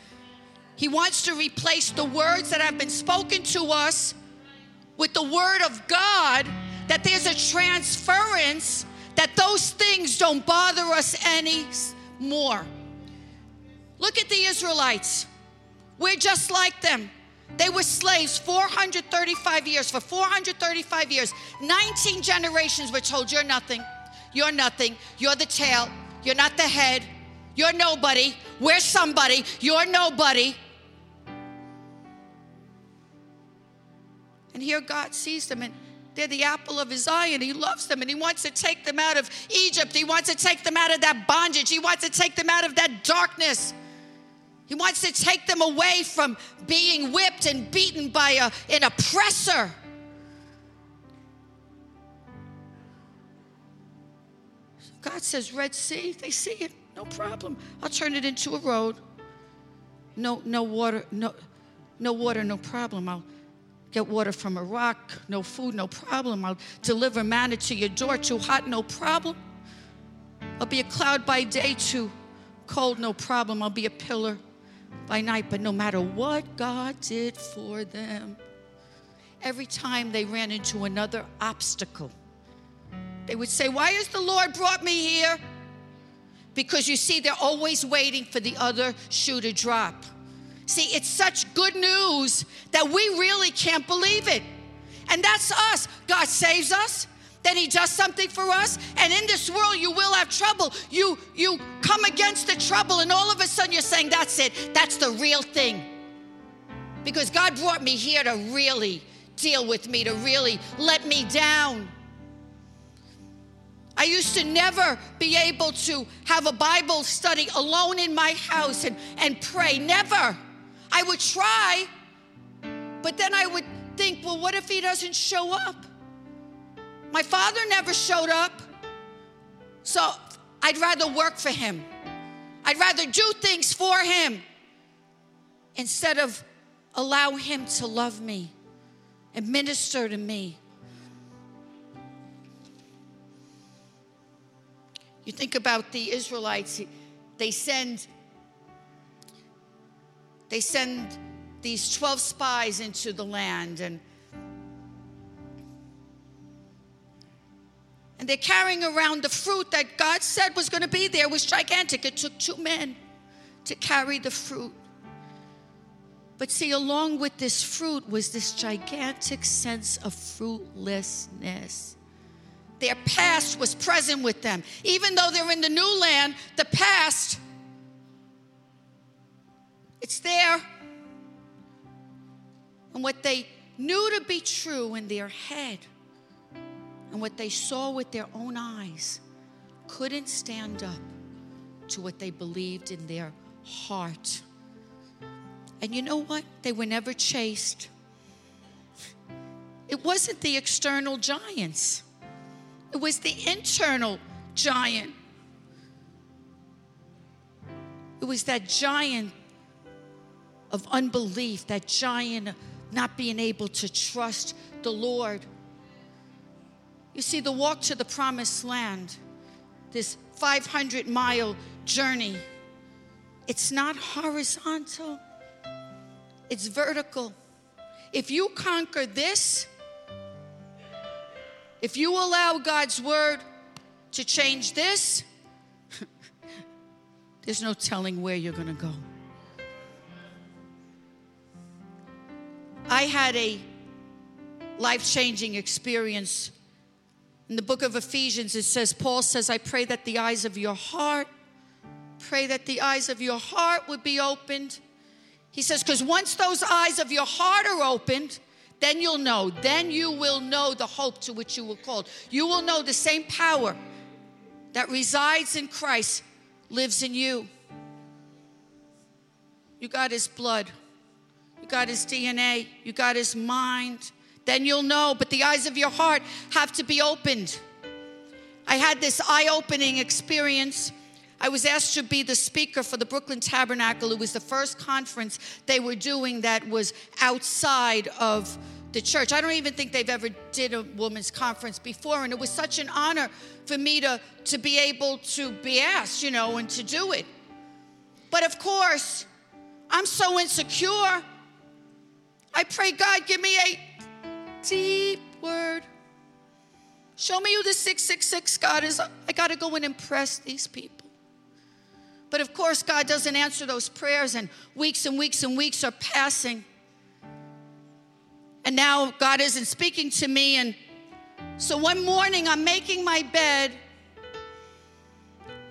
He wants to replace the words that have been spoken to us with the word of God, that there's a transference, that those things don't bother us anymore. Look at the Israelites. We're just like them. They were slaves 435 years. For 435 years, 19 generations were told, You're nothing. You're nothing. You're the tail. You're not the head. You're nobody. We're somebody. You're nobody. And here God sees them and they're the apple of his eye and he loves them and he wants to take them out of Egypt. He wants to take them out of that bondage. He wants to take them out of that darkness. He wants to take them away from being whipped and beaten by a, an oppressor. God says, Red Sea, they see it, no problem. I'll turn it into a road. No, no water, no, no water, no problem. I'll get water from a rock, no food, no problem. I'll deliver manna to your door, too hot, no problem. I'll be a cloud by day, too cold, no problem. I'll be a pillar by night, but no matter what God did for them, every time they ran into another obstacle, they would say, Why has the Lord brought me here? because you see, they're always waiting for the other shoe to drop. See, it's such good news that we really can't believe it. And that's us. God saves us, then he does something for us, and in this world you will have trouble. You you come against the trouble and all of a sudden you're saying that's it. That's the real thing. Because God brought me here to really deal with me, to really let me down. I used to never be able to have a Bible study alone in my house and, and pray. Never. I would try, but then I would think, well, what if he doesn't show up? My father never showed up. So I'd rather work for him. I'd rather do things for him instead of allow him to love me and minister to me. You think about the Israelites, they send they send these 12 spies into the land and and they're carrying around the fruit that God said was going to be there it was gigantic. It took two men to carry the fruit. But see, along with this fruit was this gigantic sense of fruitlessness. Their past was present with them. Even though they're in the new land, the past, it's there. And what they knew to be true in their head and what they saw with their own eyes couldn't stand up to what they believed in their heart. And you know what? They were never chased. It wasn't the external giants. It was the internal giant. It was that giant of unbelief, that giant of not being able to trust the Lord. You see, the walk to the promised land, this 500 mile journey, it's not horizontal, it's vertical. If you conquer this, if you allow God's word to change this, there's no telling where you're going to go. I had a life changing experience. In the book of Ephesians, it says, Paul says, I pray that the eyes of your heart, pray that the eyes of your heart would be opened. He says, because once those eyes of your heart are opened, then you'll know. Then you will know the hope to which you were called. You will know the same power that resides in Christ lives in you. You got his blood, you got his DNA, you got his mind. Then you'll know. But the eyes of your heart have to be opened. I had this eye opening experience. I was asked to be the speaker for the Brooklyn Tabernacle. It was the first conference they were doing that was outside of the church. I don't even think they've ever did a women's conference before and it was such an honor for me to to be able to be asked, you know, and to do it. But of course, I'm so insecure. I pray God give me a deep word. Show me who the 666 God is. I got to go and impress these people. But of course, God doesn't answer those prayers, and weeks and weeks and weeks are passing. And now God isn't speaking to me. And so one morning, I'm making my bed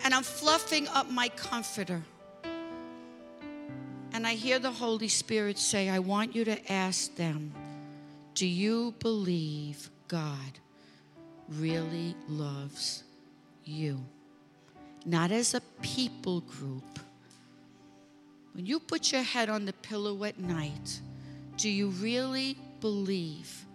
and I'm fluffing up my comforter. And I hear the Holy Spirit say, I want you to ask them, do you believe God really loves you? Not as a people group. When you put your head on the pillow at night, do you really believe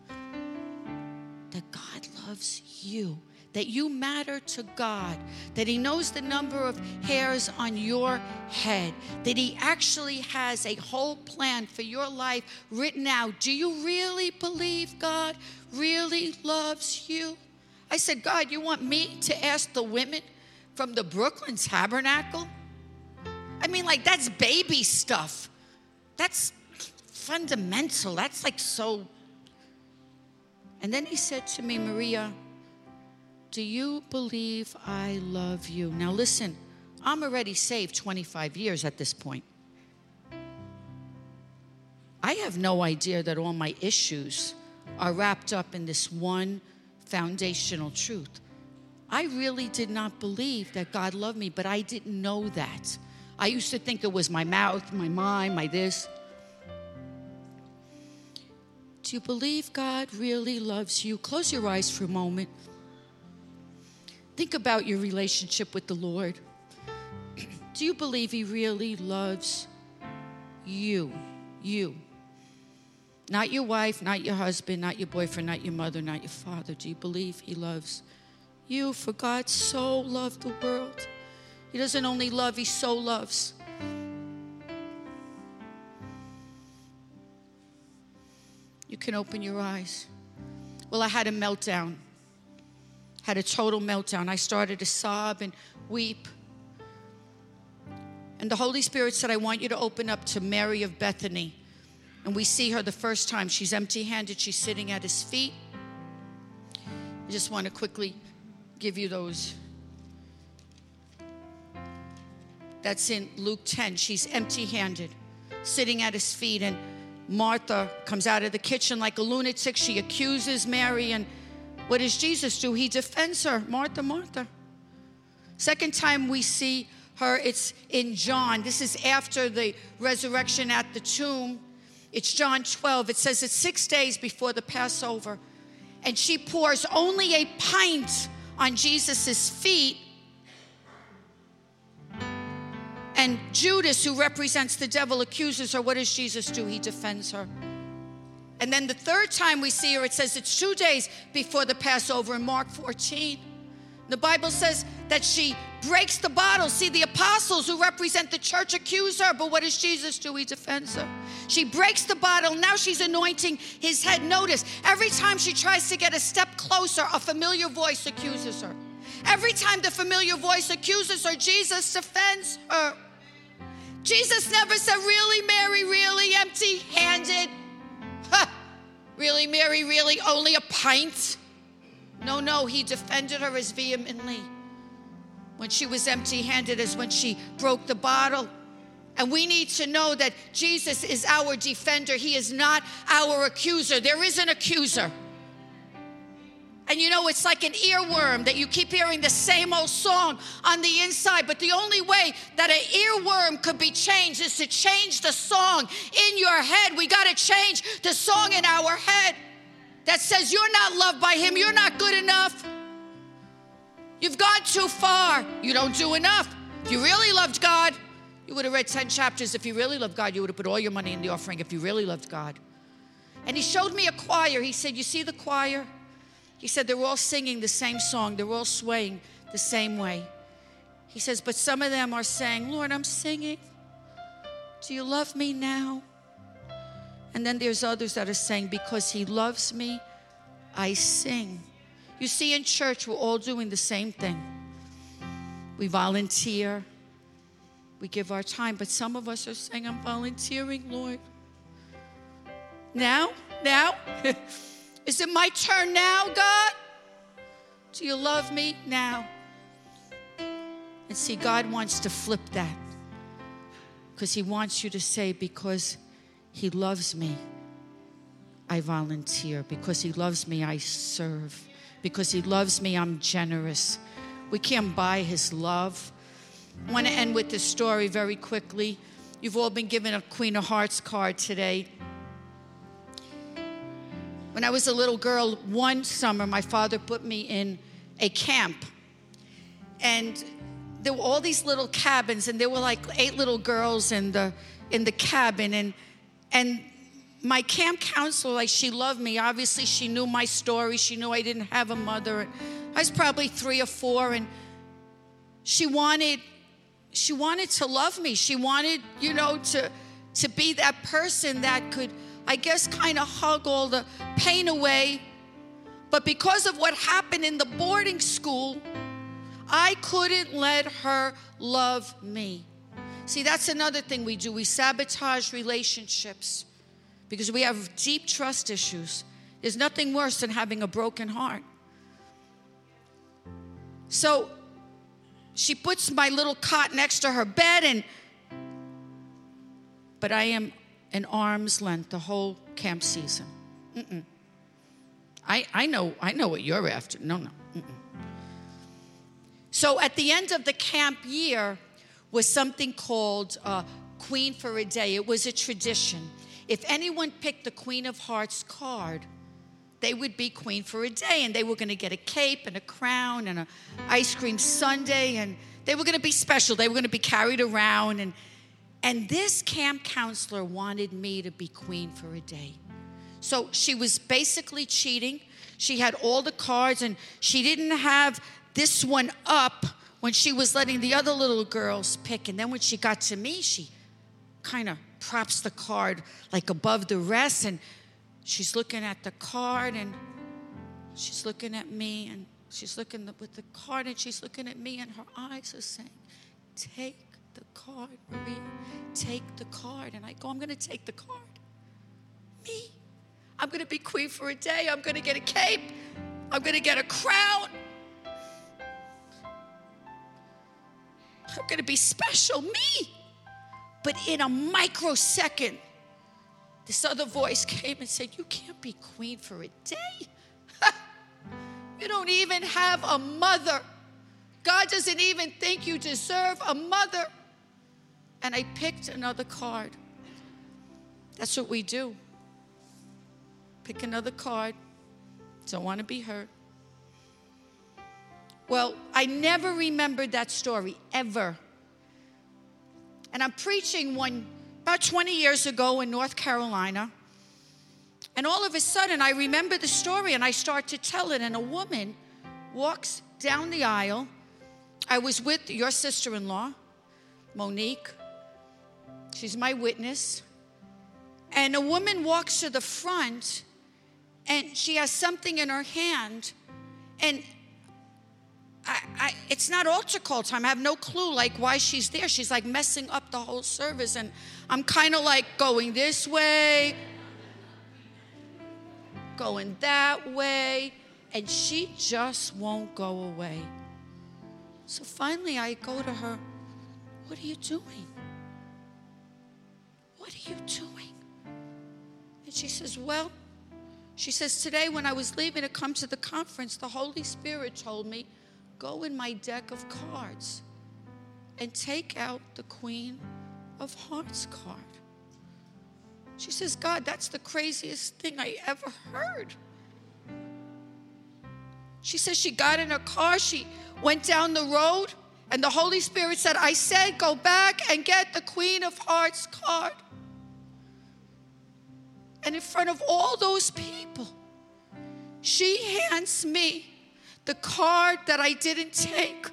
that God loves you? That you matter to God, that He knows the number of hairs on your head, that He actually has a whole plan for your life written out. Do you really believe God really loves you? I said, God, you want me to ask the women from the Brooklyn Tabernacle? I mean, like, that's baby stuff. That's fundamental. That's like so. And then he said to me, Maria, do you believe I love you? Now listen, I'm already saved 25 years at this point. I have no idea that all my issues are wrapped up in this one foundational truth. I really did not believe that God loved me, but I didn't know that. I used to think it was my mouth, my mind, my this. Do you believe God really loves you? Close your eyes for a moment. Think about your relationship with the Lord. Do you believe He really loves you? You. Not your wife, not your husband, not your boyfriend, not your mother, not your father. Do you believe He loves you? For God so loved the world. He doesn't only love, He so loves. You can open your eyes. Well, I had a meltdown, had a total meltdown. I started to sob and weep. And the Holy Spirit said, I want you to open up to Mary of Bethany. And we see her the first time. She's empty handed, she's sitting at his feet. I just want to quickly give you those. That's in Luke 10. She's empty handed, sitting at his feet. And Martha comes out of the kitchen like a lunatic. She accuses Mary. And what does Jesus do? He defends her. Martha, Martha. Second time we see her, it's in John. This is after the resurrection at the tomb. It's John 12. It says it's six days before the Passover. And she pours only a pint on Jesus' feet. And Judas, who represents the devil, accuses her. What does Jesus do? He defends her. And then the third time we see her, it says it's two days before the Passover in Mark 14. The Bible says that she breaks the bottle. See, the apostles who represent the church accuse her, but what does Jesus do? He defends her. She breaks the bottle. Now she's anointing his head. Notice, every time she tries to get a step closer, a familiar voice accuses her. Every time the familiar voice accuses her, Jesus defends her. Jesus never said, Really, Mary, really empty handed? Really, Mary, really only a pint? No, no, he defended her as vehemently when she was empty handed as when she broke the bottle. And we need to know that Jesus is our defender. He is not our accuser. There is an accuser. And you know, it's like an earworm that you keep hearing the same old song on the inside. But the only way that an earworm could be changed is to change the song in your head. We got to change the song in our head that says, You're not loved by Him, you're not good enough. You've gone too far, you don't do enough. If you really loved God, you would have read 10 chapters. If you really loved God, you would have put all your money in the offering if you really loved God. And he showed me a choir. He said, You see the choir? He said, They're all singing the same song, they're all swaying the same way. He says, But some of them are saying, Lord, I'm singing. Do you love me now? And then there's others that are saying, Because he loves me, I sing. You see, in church, we're all doing the same thing. We volunteer, we give our time, but some of us are saying, I'm volunteering, Lord. Now? Now? Is it my turn now, God? Do you love me now? And see, God wants to flip that because He wants you to say, Because He loves me, I volunteer. Because He loves me, I serve. Because He loves me, I'm generous. We can't buy His love. I want to end with this story very quickly. You've all been given a Queen of Hearts card today. When I was a little girl, one summer, my father put me in a camp. And there were all these little cabins, and there were like eight little girls in the in the cabin. And and my camp counselor, like she loved me. Obviously, she knew my story. She knew I didn't have a mother. I was probably three or four, and she wanted she wanted to love me. She wanted, you know, to to be that person that could I guess, kind of hug all the pain away. But because of what happened in the boarding school, I couldn't let her love me. See, that's another thing we do. We sabotage relationships because we have deep trust issues. There's nothing worse than having a broken heart. So, she puts my little cot next to her bed and but I am an arm's length the whole camp season. Mm-mm. I, I know I know what you're after. No, no. Mm-mm. So at the end of the camp year was something called uh, Queen for a Day. It was a tradition. If anyone picked the Queen of Hearts card, they would be queen for a day and they were going to get a cape and a crown and an ice cream sundae and they were going to be special they were going to be carried around and and this camp counselor wanted me to be queen for a day. So she was basically cheating. She had all the cards and she didn't have this one up when she was letting the other little girls pick. And then when she got to me she kind of props the card like above the rest. And she's looking at the card and she's looking at me and she's looking with the card and she's looking at me and her eyes are saying, Take the card, Maria. Take the card. And I go, I'm going to take the card. Me. I'm going to be queen for a day. I'm going to get a cape. I'm going to get a crown. I'm going to be special. Me. But in a microsecond, this other voice came and said, You can't be queen for a day. you don't even have a mother. God doesn't even think you deserve a mother. And I picked another card. That's what we do. Pick another card. Don't want to be hurt. Well, I never remembered that story, ever. And I'm preaching one about 20 years ago in North Carolina. And all of a sudden, I remember the story and I start to tell it. And a woman walks down the aisle. I was with your sister in law, Monique. She's my witness. And a woman walks to the front and she has something in her hand. And I, I, it's not altar call time. I have no clue like why she's there. She's like messing up the whole service, and I'm kind of like going this way, going that way, and she just won't go away. So finally, I go to her. What are you doing? You doing? And she says, Well, she says, Today when I was leaving to come to the conference, the Holy Spirit told me go in my deck of cards and take out the Queen of Hearts card. She says, God, that's the craziest thing I ever heard. She says she got in her car, she went down the road, and the Holy Spirit said, I said, go back and get the Queen of Hearts card. And in front of all those people, she hands me the card that I didn't take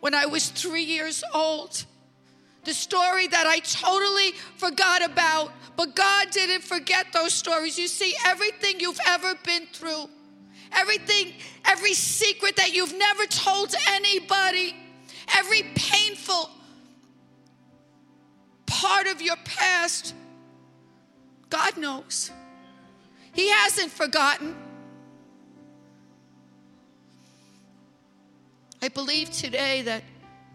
when I was three years old. The story that I totally forgot about, but God didn't forget those stories. You see, everything you've ever been through, everything, every secret that you've never told anybody, every painful part of your past, God knows. He hasn't forgotten. I believe today that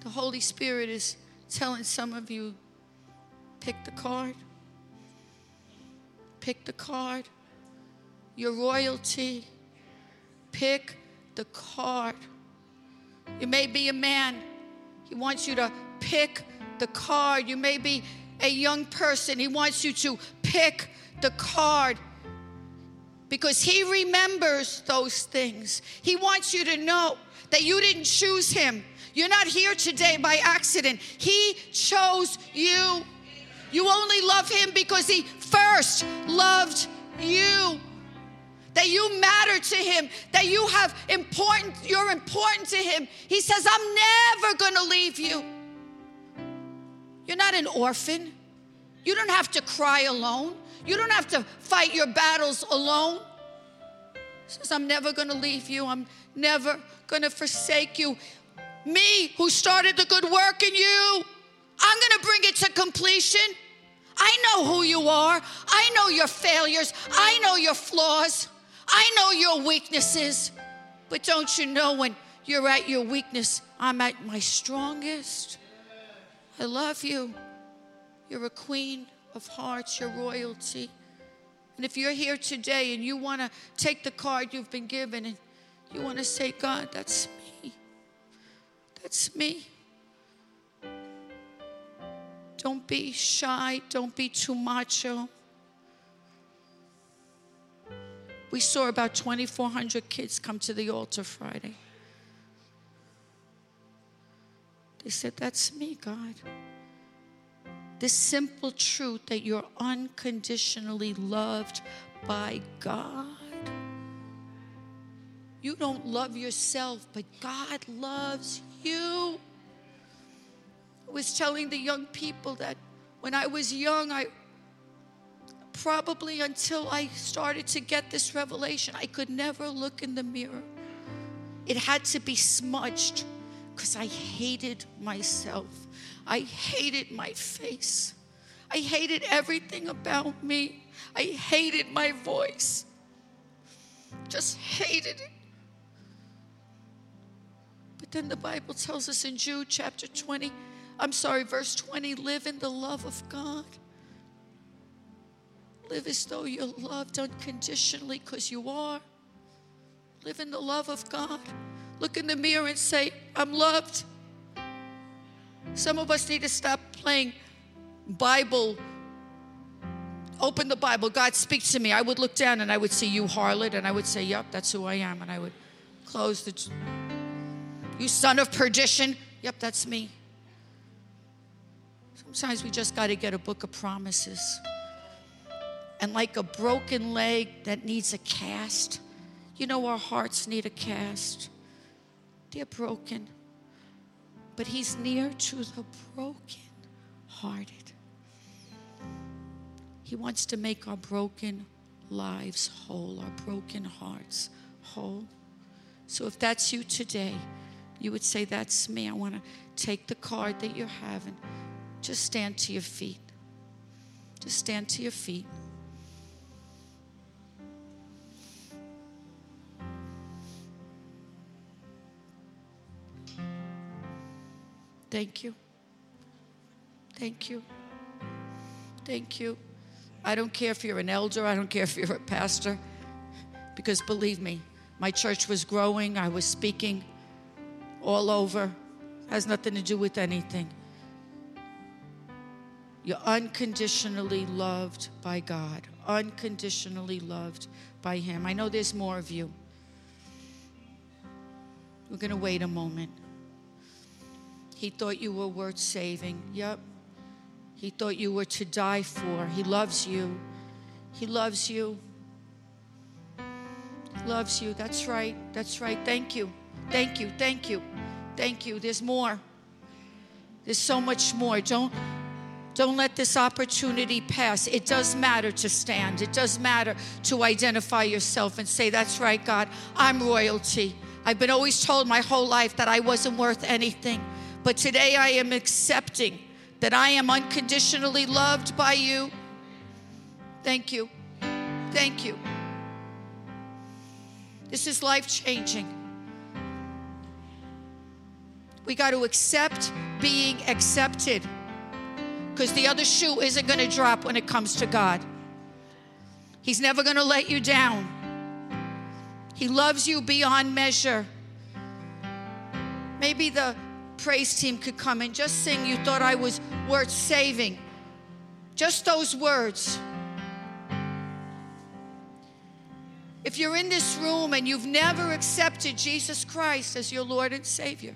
the Holy Spirit is telling some of you pick the card. Pick the card. Your royalty. Pick the card. You may be a man. He wants you to pick the card. You may be a young person. He wants you to pick the card because he remembers those things. He wants you to know that you didn't choose him. You're not here today by accident. He chose you. You only love him because he first loved you. That you matter to him, that you have important, you're important to him. He says, I'm never gonna leave you. You're not an orphan. You don't have to cry alone. You don't have to fight your battles alone. He says, I'm never gonna leave you. I'm never going to forsake you. Me, who started the good work in you, I'm going to bring it to completion. I know who you are. I know your failures. I know your flaws. I know your weaknesses. But don't you know when you're at your weakness. I'm at my strongest. I love you. You're a queen of hearts, you're royalty. And if you're here today and you want to take the card you've been given and you want to say, God, that's me. That's me. Don't be shy. Don't be too macho. We saw about 2,400 kids come to the altar Friday. They said, That's me, God. This simple truth that you're unconditionally loved by God. You don't love yourself, but God loves you. I was telling the young people that when I was young, I probably until I started to get this revelation, I could never look in the mirror. It had to be smudged because I hated myself. I hated my face. I hated everything about me. I hated my voice. Just hated it. But then the Bible tells us in Jude chapter 20, I'm sorry, verse 20, live in the love of God. Live as though you're loved unconditionally because you are. Live in the love of God. Look in the mirror and say, I'm loved. Some of us need to stop playing Bible. Open the Bible. God speaks to me. I would look down and I would see you, harlot, and I would say, Yep, that's who I am. And I would close the. You son of perdition. Yep, that's me. Sometimes we just got to get a book of promises. And like a broken leg that needs a cast, you know, our hearts need a cast. They're broken. But He's near to the broken hearted. He wants to make our broken lives whole, our broken hearts whole. So if that's you today, you would say, That's me. I want to take the card that you're having. Just stand to your feet. Just stand to your feet. Thank you. Thank you. Thank you. I don't care if you're an elder, I don't care if you're a pastor, because believe me, my church was growing, I was speaking all over, has nothing to do with anything. You're unconditionally loved by God, unconditionally loved by Him. I know there's more of you. We're going to wait a moment. He thought you were worth saving. Yep. He thought you were to die for. He loves you. He loves you. He loves you. That's right. That's right. Thank you. Thank you. Thank you. Thank you. There's more. There's so much more. Don't don't let this opportunity pass. It does matter to stand. It does matter to identify yourself and say, That's right, God, I'm royalty. I've been always told my whole life that I wasn't worth anything. But today I am accepting that I am unconditionally loved by you. Thank you. Thank you. This is life changing. We got to accept being accepted because the other shoe isn't going to drop when it comes to God. He's never going to let you down. He loves you beyond measure. Maybe the praise team could come and just sing, You thought I was worth saving. Just those words. If you're in this room and you've never accepted Jesus Christ as your Lord and Savior,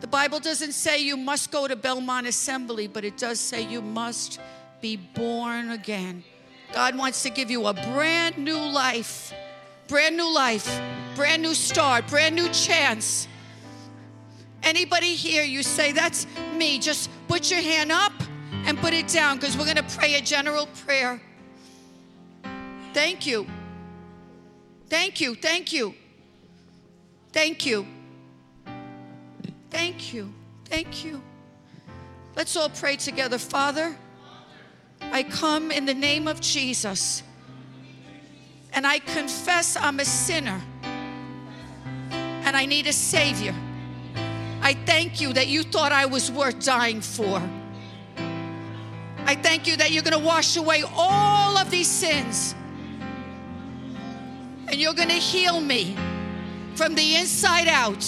the Bible doesn't say you must go to Belmont Assembly, but it does say you must be born again. God wants to give you a brand new life, brand new life, brand new start, brand new chance. Anybody here, you say, That's me, just put your hand up and put it down because we're going to pray a general prayer. Thank you. Thank you. Thank you. Thank you. Thank you. Thank you. Let's all pray together. Father, I come in the name of Jesus and I confess I'm a sinner and I need a Savior. I thank you that you thought I was worth dying for. I thank you that you're going to wash away all of these sins and you're going to heal me from the inside out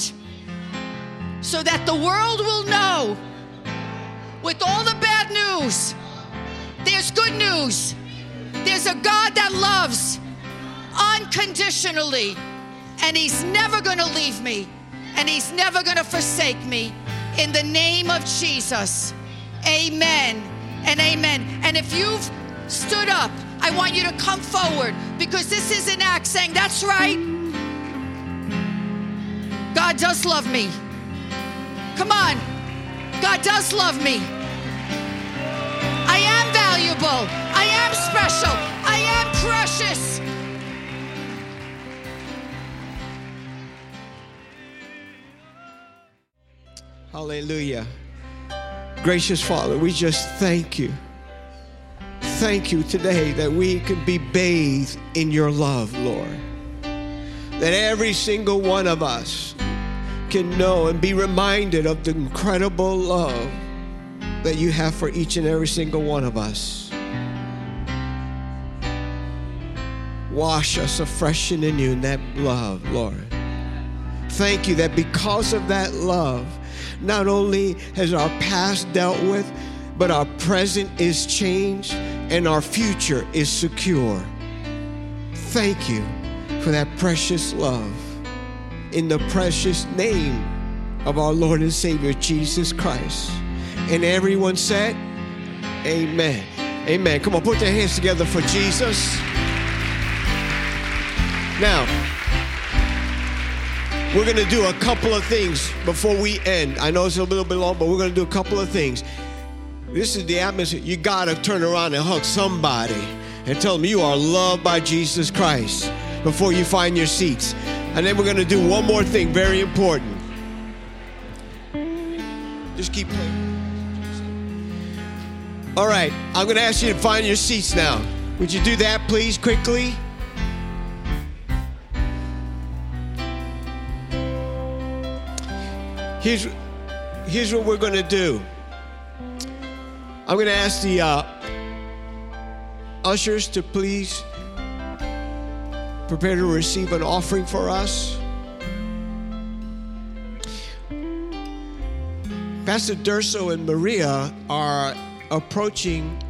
so that the world will know with all the bad news, there's good news. There's a God that loves unconditionally, and He's never going to leave me, and He's never going to forsake me. In the name of Jesus, amen and amen. And if you've stood up, I want you to come forward because this is an act saying, That's right. God does love me. Come on. God does love me. I am valuable. I am special. I am precious. Hallelujah. Gracious Father, we just thank you. Thank you today that we can be bathed in your love, Lord. That every single one of us can know and be reminded of the incredible love that you have for each and every single one of us. Wash us afresh and anew in that love, Lord. Thank you that because of that love, not only has our past dealt with, but our present is changed and our future is secure. Thank you for that precious love. In the precious name of our Lord and Savior Jesus Christ. And everyone said, Amen. Amen. Come on, put your hands together for Jesus. Now, we're going to do a couple of things before we end. I know it's a little bit long, but we're going to do a couple of things. This is the atmosphere. You got to turn around and hug somebody and tell them you are loved by Jesus Christ before you find your seats. And then we're going to do one more thing, very important. Just keep playing. All right, I'm going to ask you to find your seats now. Would you do that, please, quickly? Here's, here's what we're going to do. I'm going to ask the uh, ushers to please prepare to receive an offering for us. Pastor Durso and Maria are approaching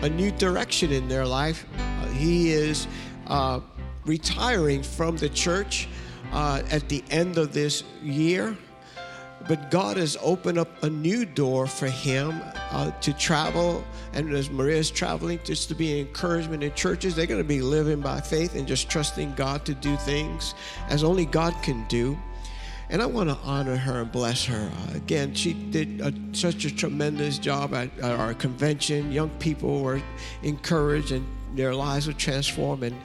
a new direction in their life. Uh, he is uh, retiring from the church uh, at the end of this year. But God has opened up a new door for him uh, to travel. And as Maria is traveling, just to be an encouragement in churches, they're going to be living by faith and just trusting God to do things as only God can do. And I want to honor her and bless her. Uh, again, she did a, such a tremendous job at, at our convention. Young people were encouraged and their lives were transformed. And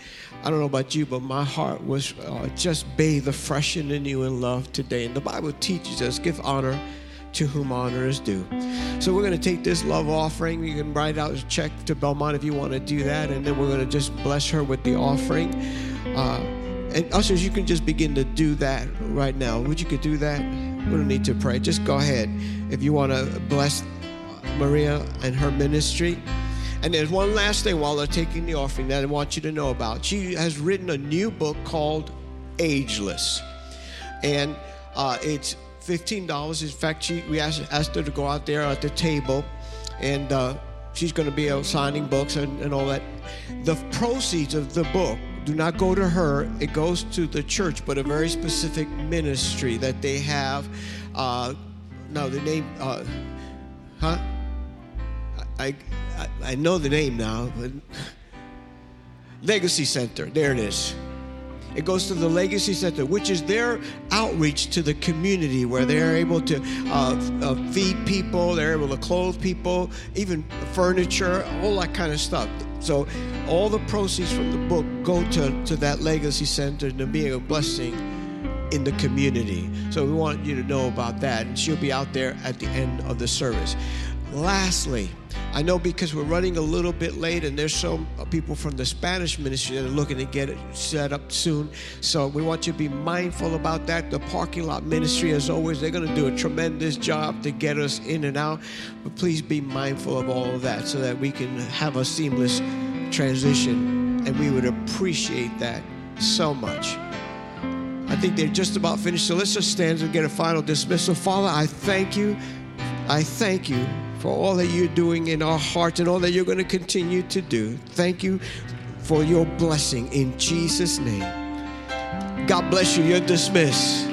I don't know about you, but my heart was uh, just bathed afresh and anew in love today. And the Bible teaches us give honor to whom honor is due. So we're going to take this love offering. You can write out a check to Belmont if you want to do that. And then we're going to just bless her with the offering. Uh, and ushers, you can just begin to do that right now. Would you could do that? We don't need to pray. Just go ahead. If you want to bless Maria and her ministry. And there's one last thing while they're taking the offering that I want you to know about. She has written a new book called Ageless. And uh, it's $15. In fact, she, we asked, asked her to go out there at the table and uh, she's going to be out signing books and, and all that. The proceeds of the book do not go to her, it goes to the church, but a very specific ministry that they have. Uh, now, the name, uh, huh? I, I, know the name now, but Legacy Center, there it is. It goes to the Legacy Center, which is their outreach to the community where they're able to uh, uh, feed people, they're able to clothe people, even furniture, all that kind of stuff. So, all the proceeds from the book go to, to that Legacy Center to be a blessing in the community. So, we want you to know about that. And she'll be out there at the end of the service. Lastly, I know because we're running a little bit late and there's some uh, people from the Spanish ministry that are looking to get it set up soon. So we want you to be mindful about that. The parking lot ministry, as always, they're going to do a tremendous job to get us in and out. But please be mindful of all of that so that we can have a seamless transition. And we would appreciate that so much. I think they're just about finished. So let's just stand and get a final dismissal. Father, I thank you. I thank you for all that you're doing in our hearts and all that you're going to continue to do. Thank you for your blessing in Jesus' name. God bless you. You're dismissed.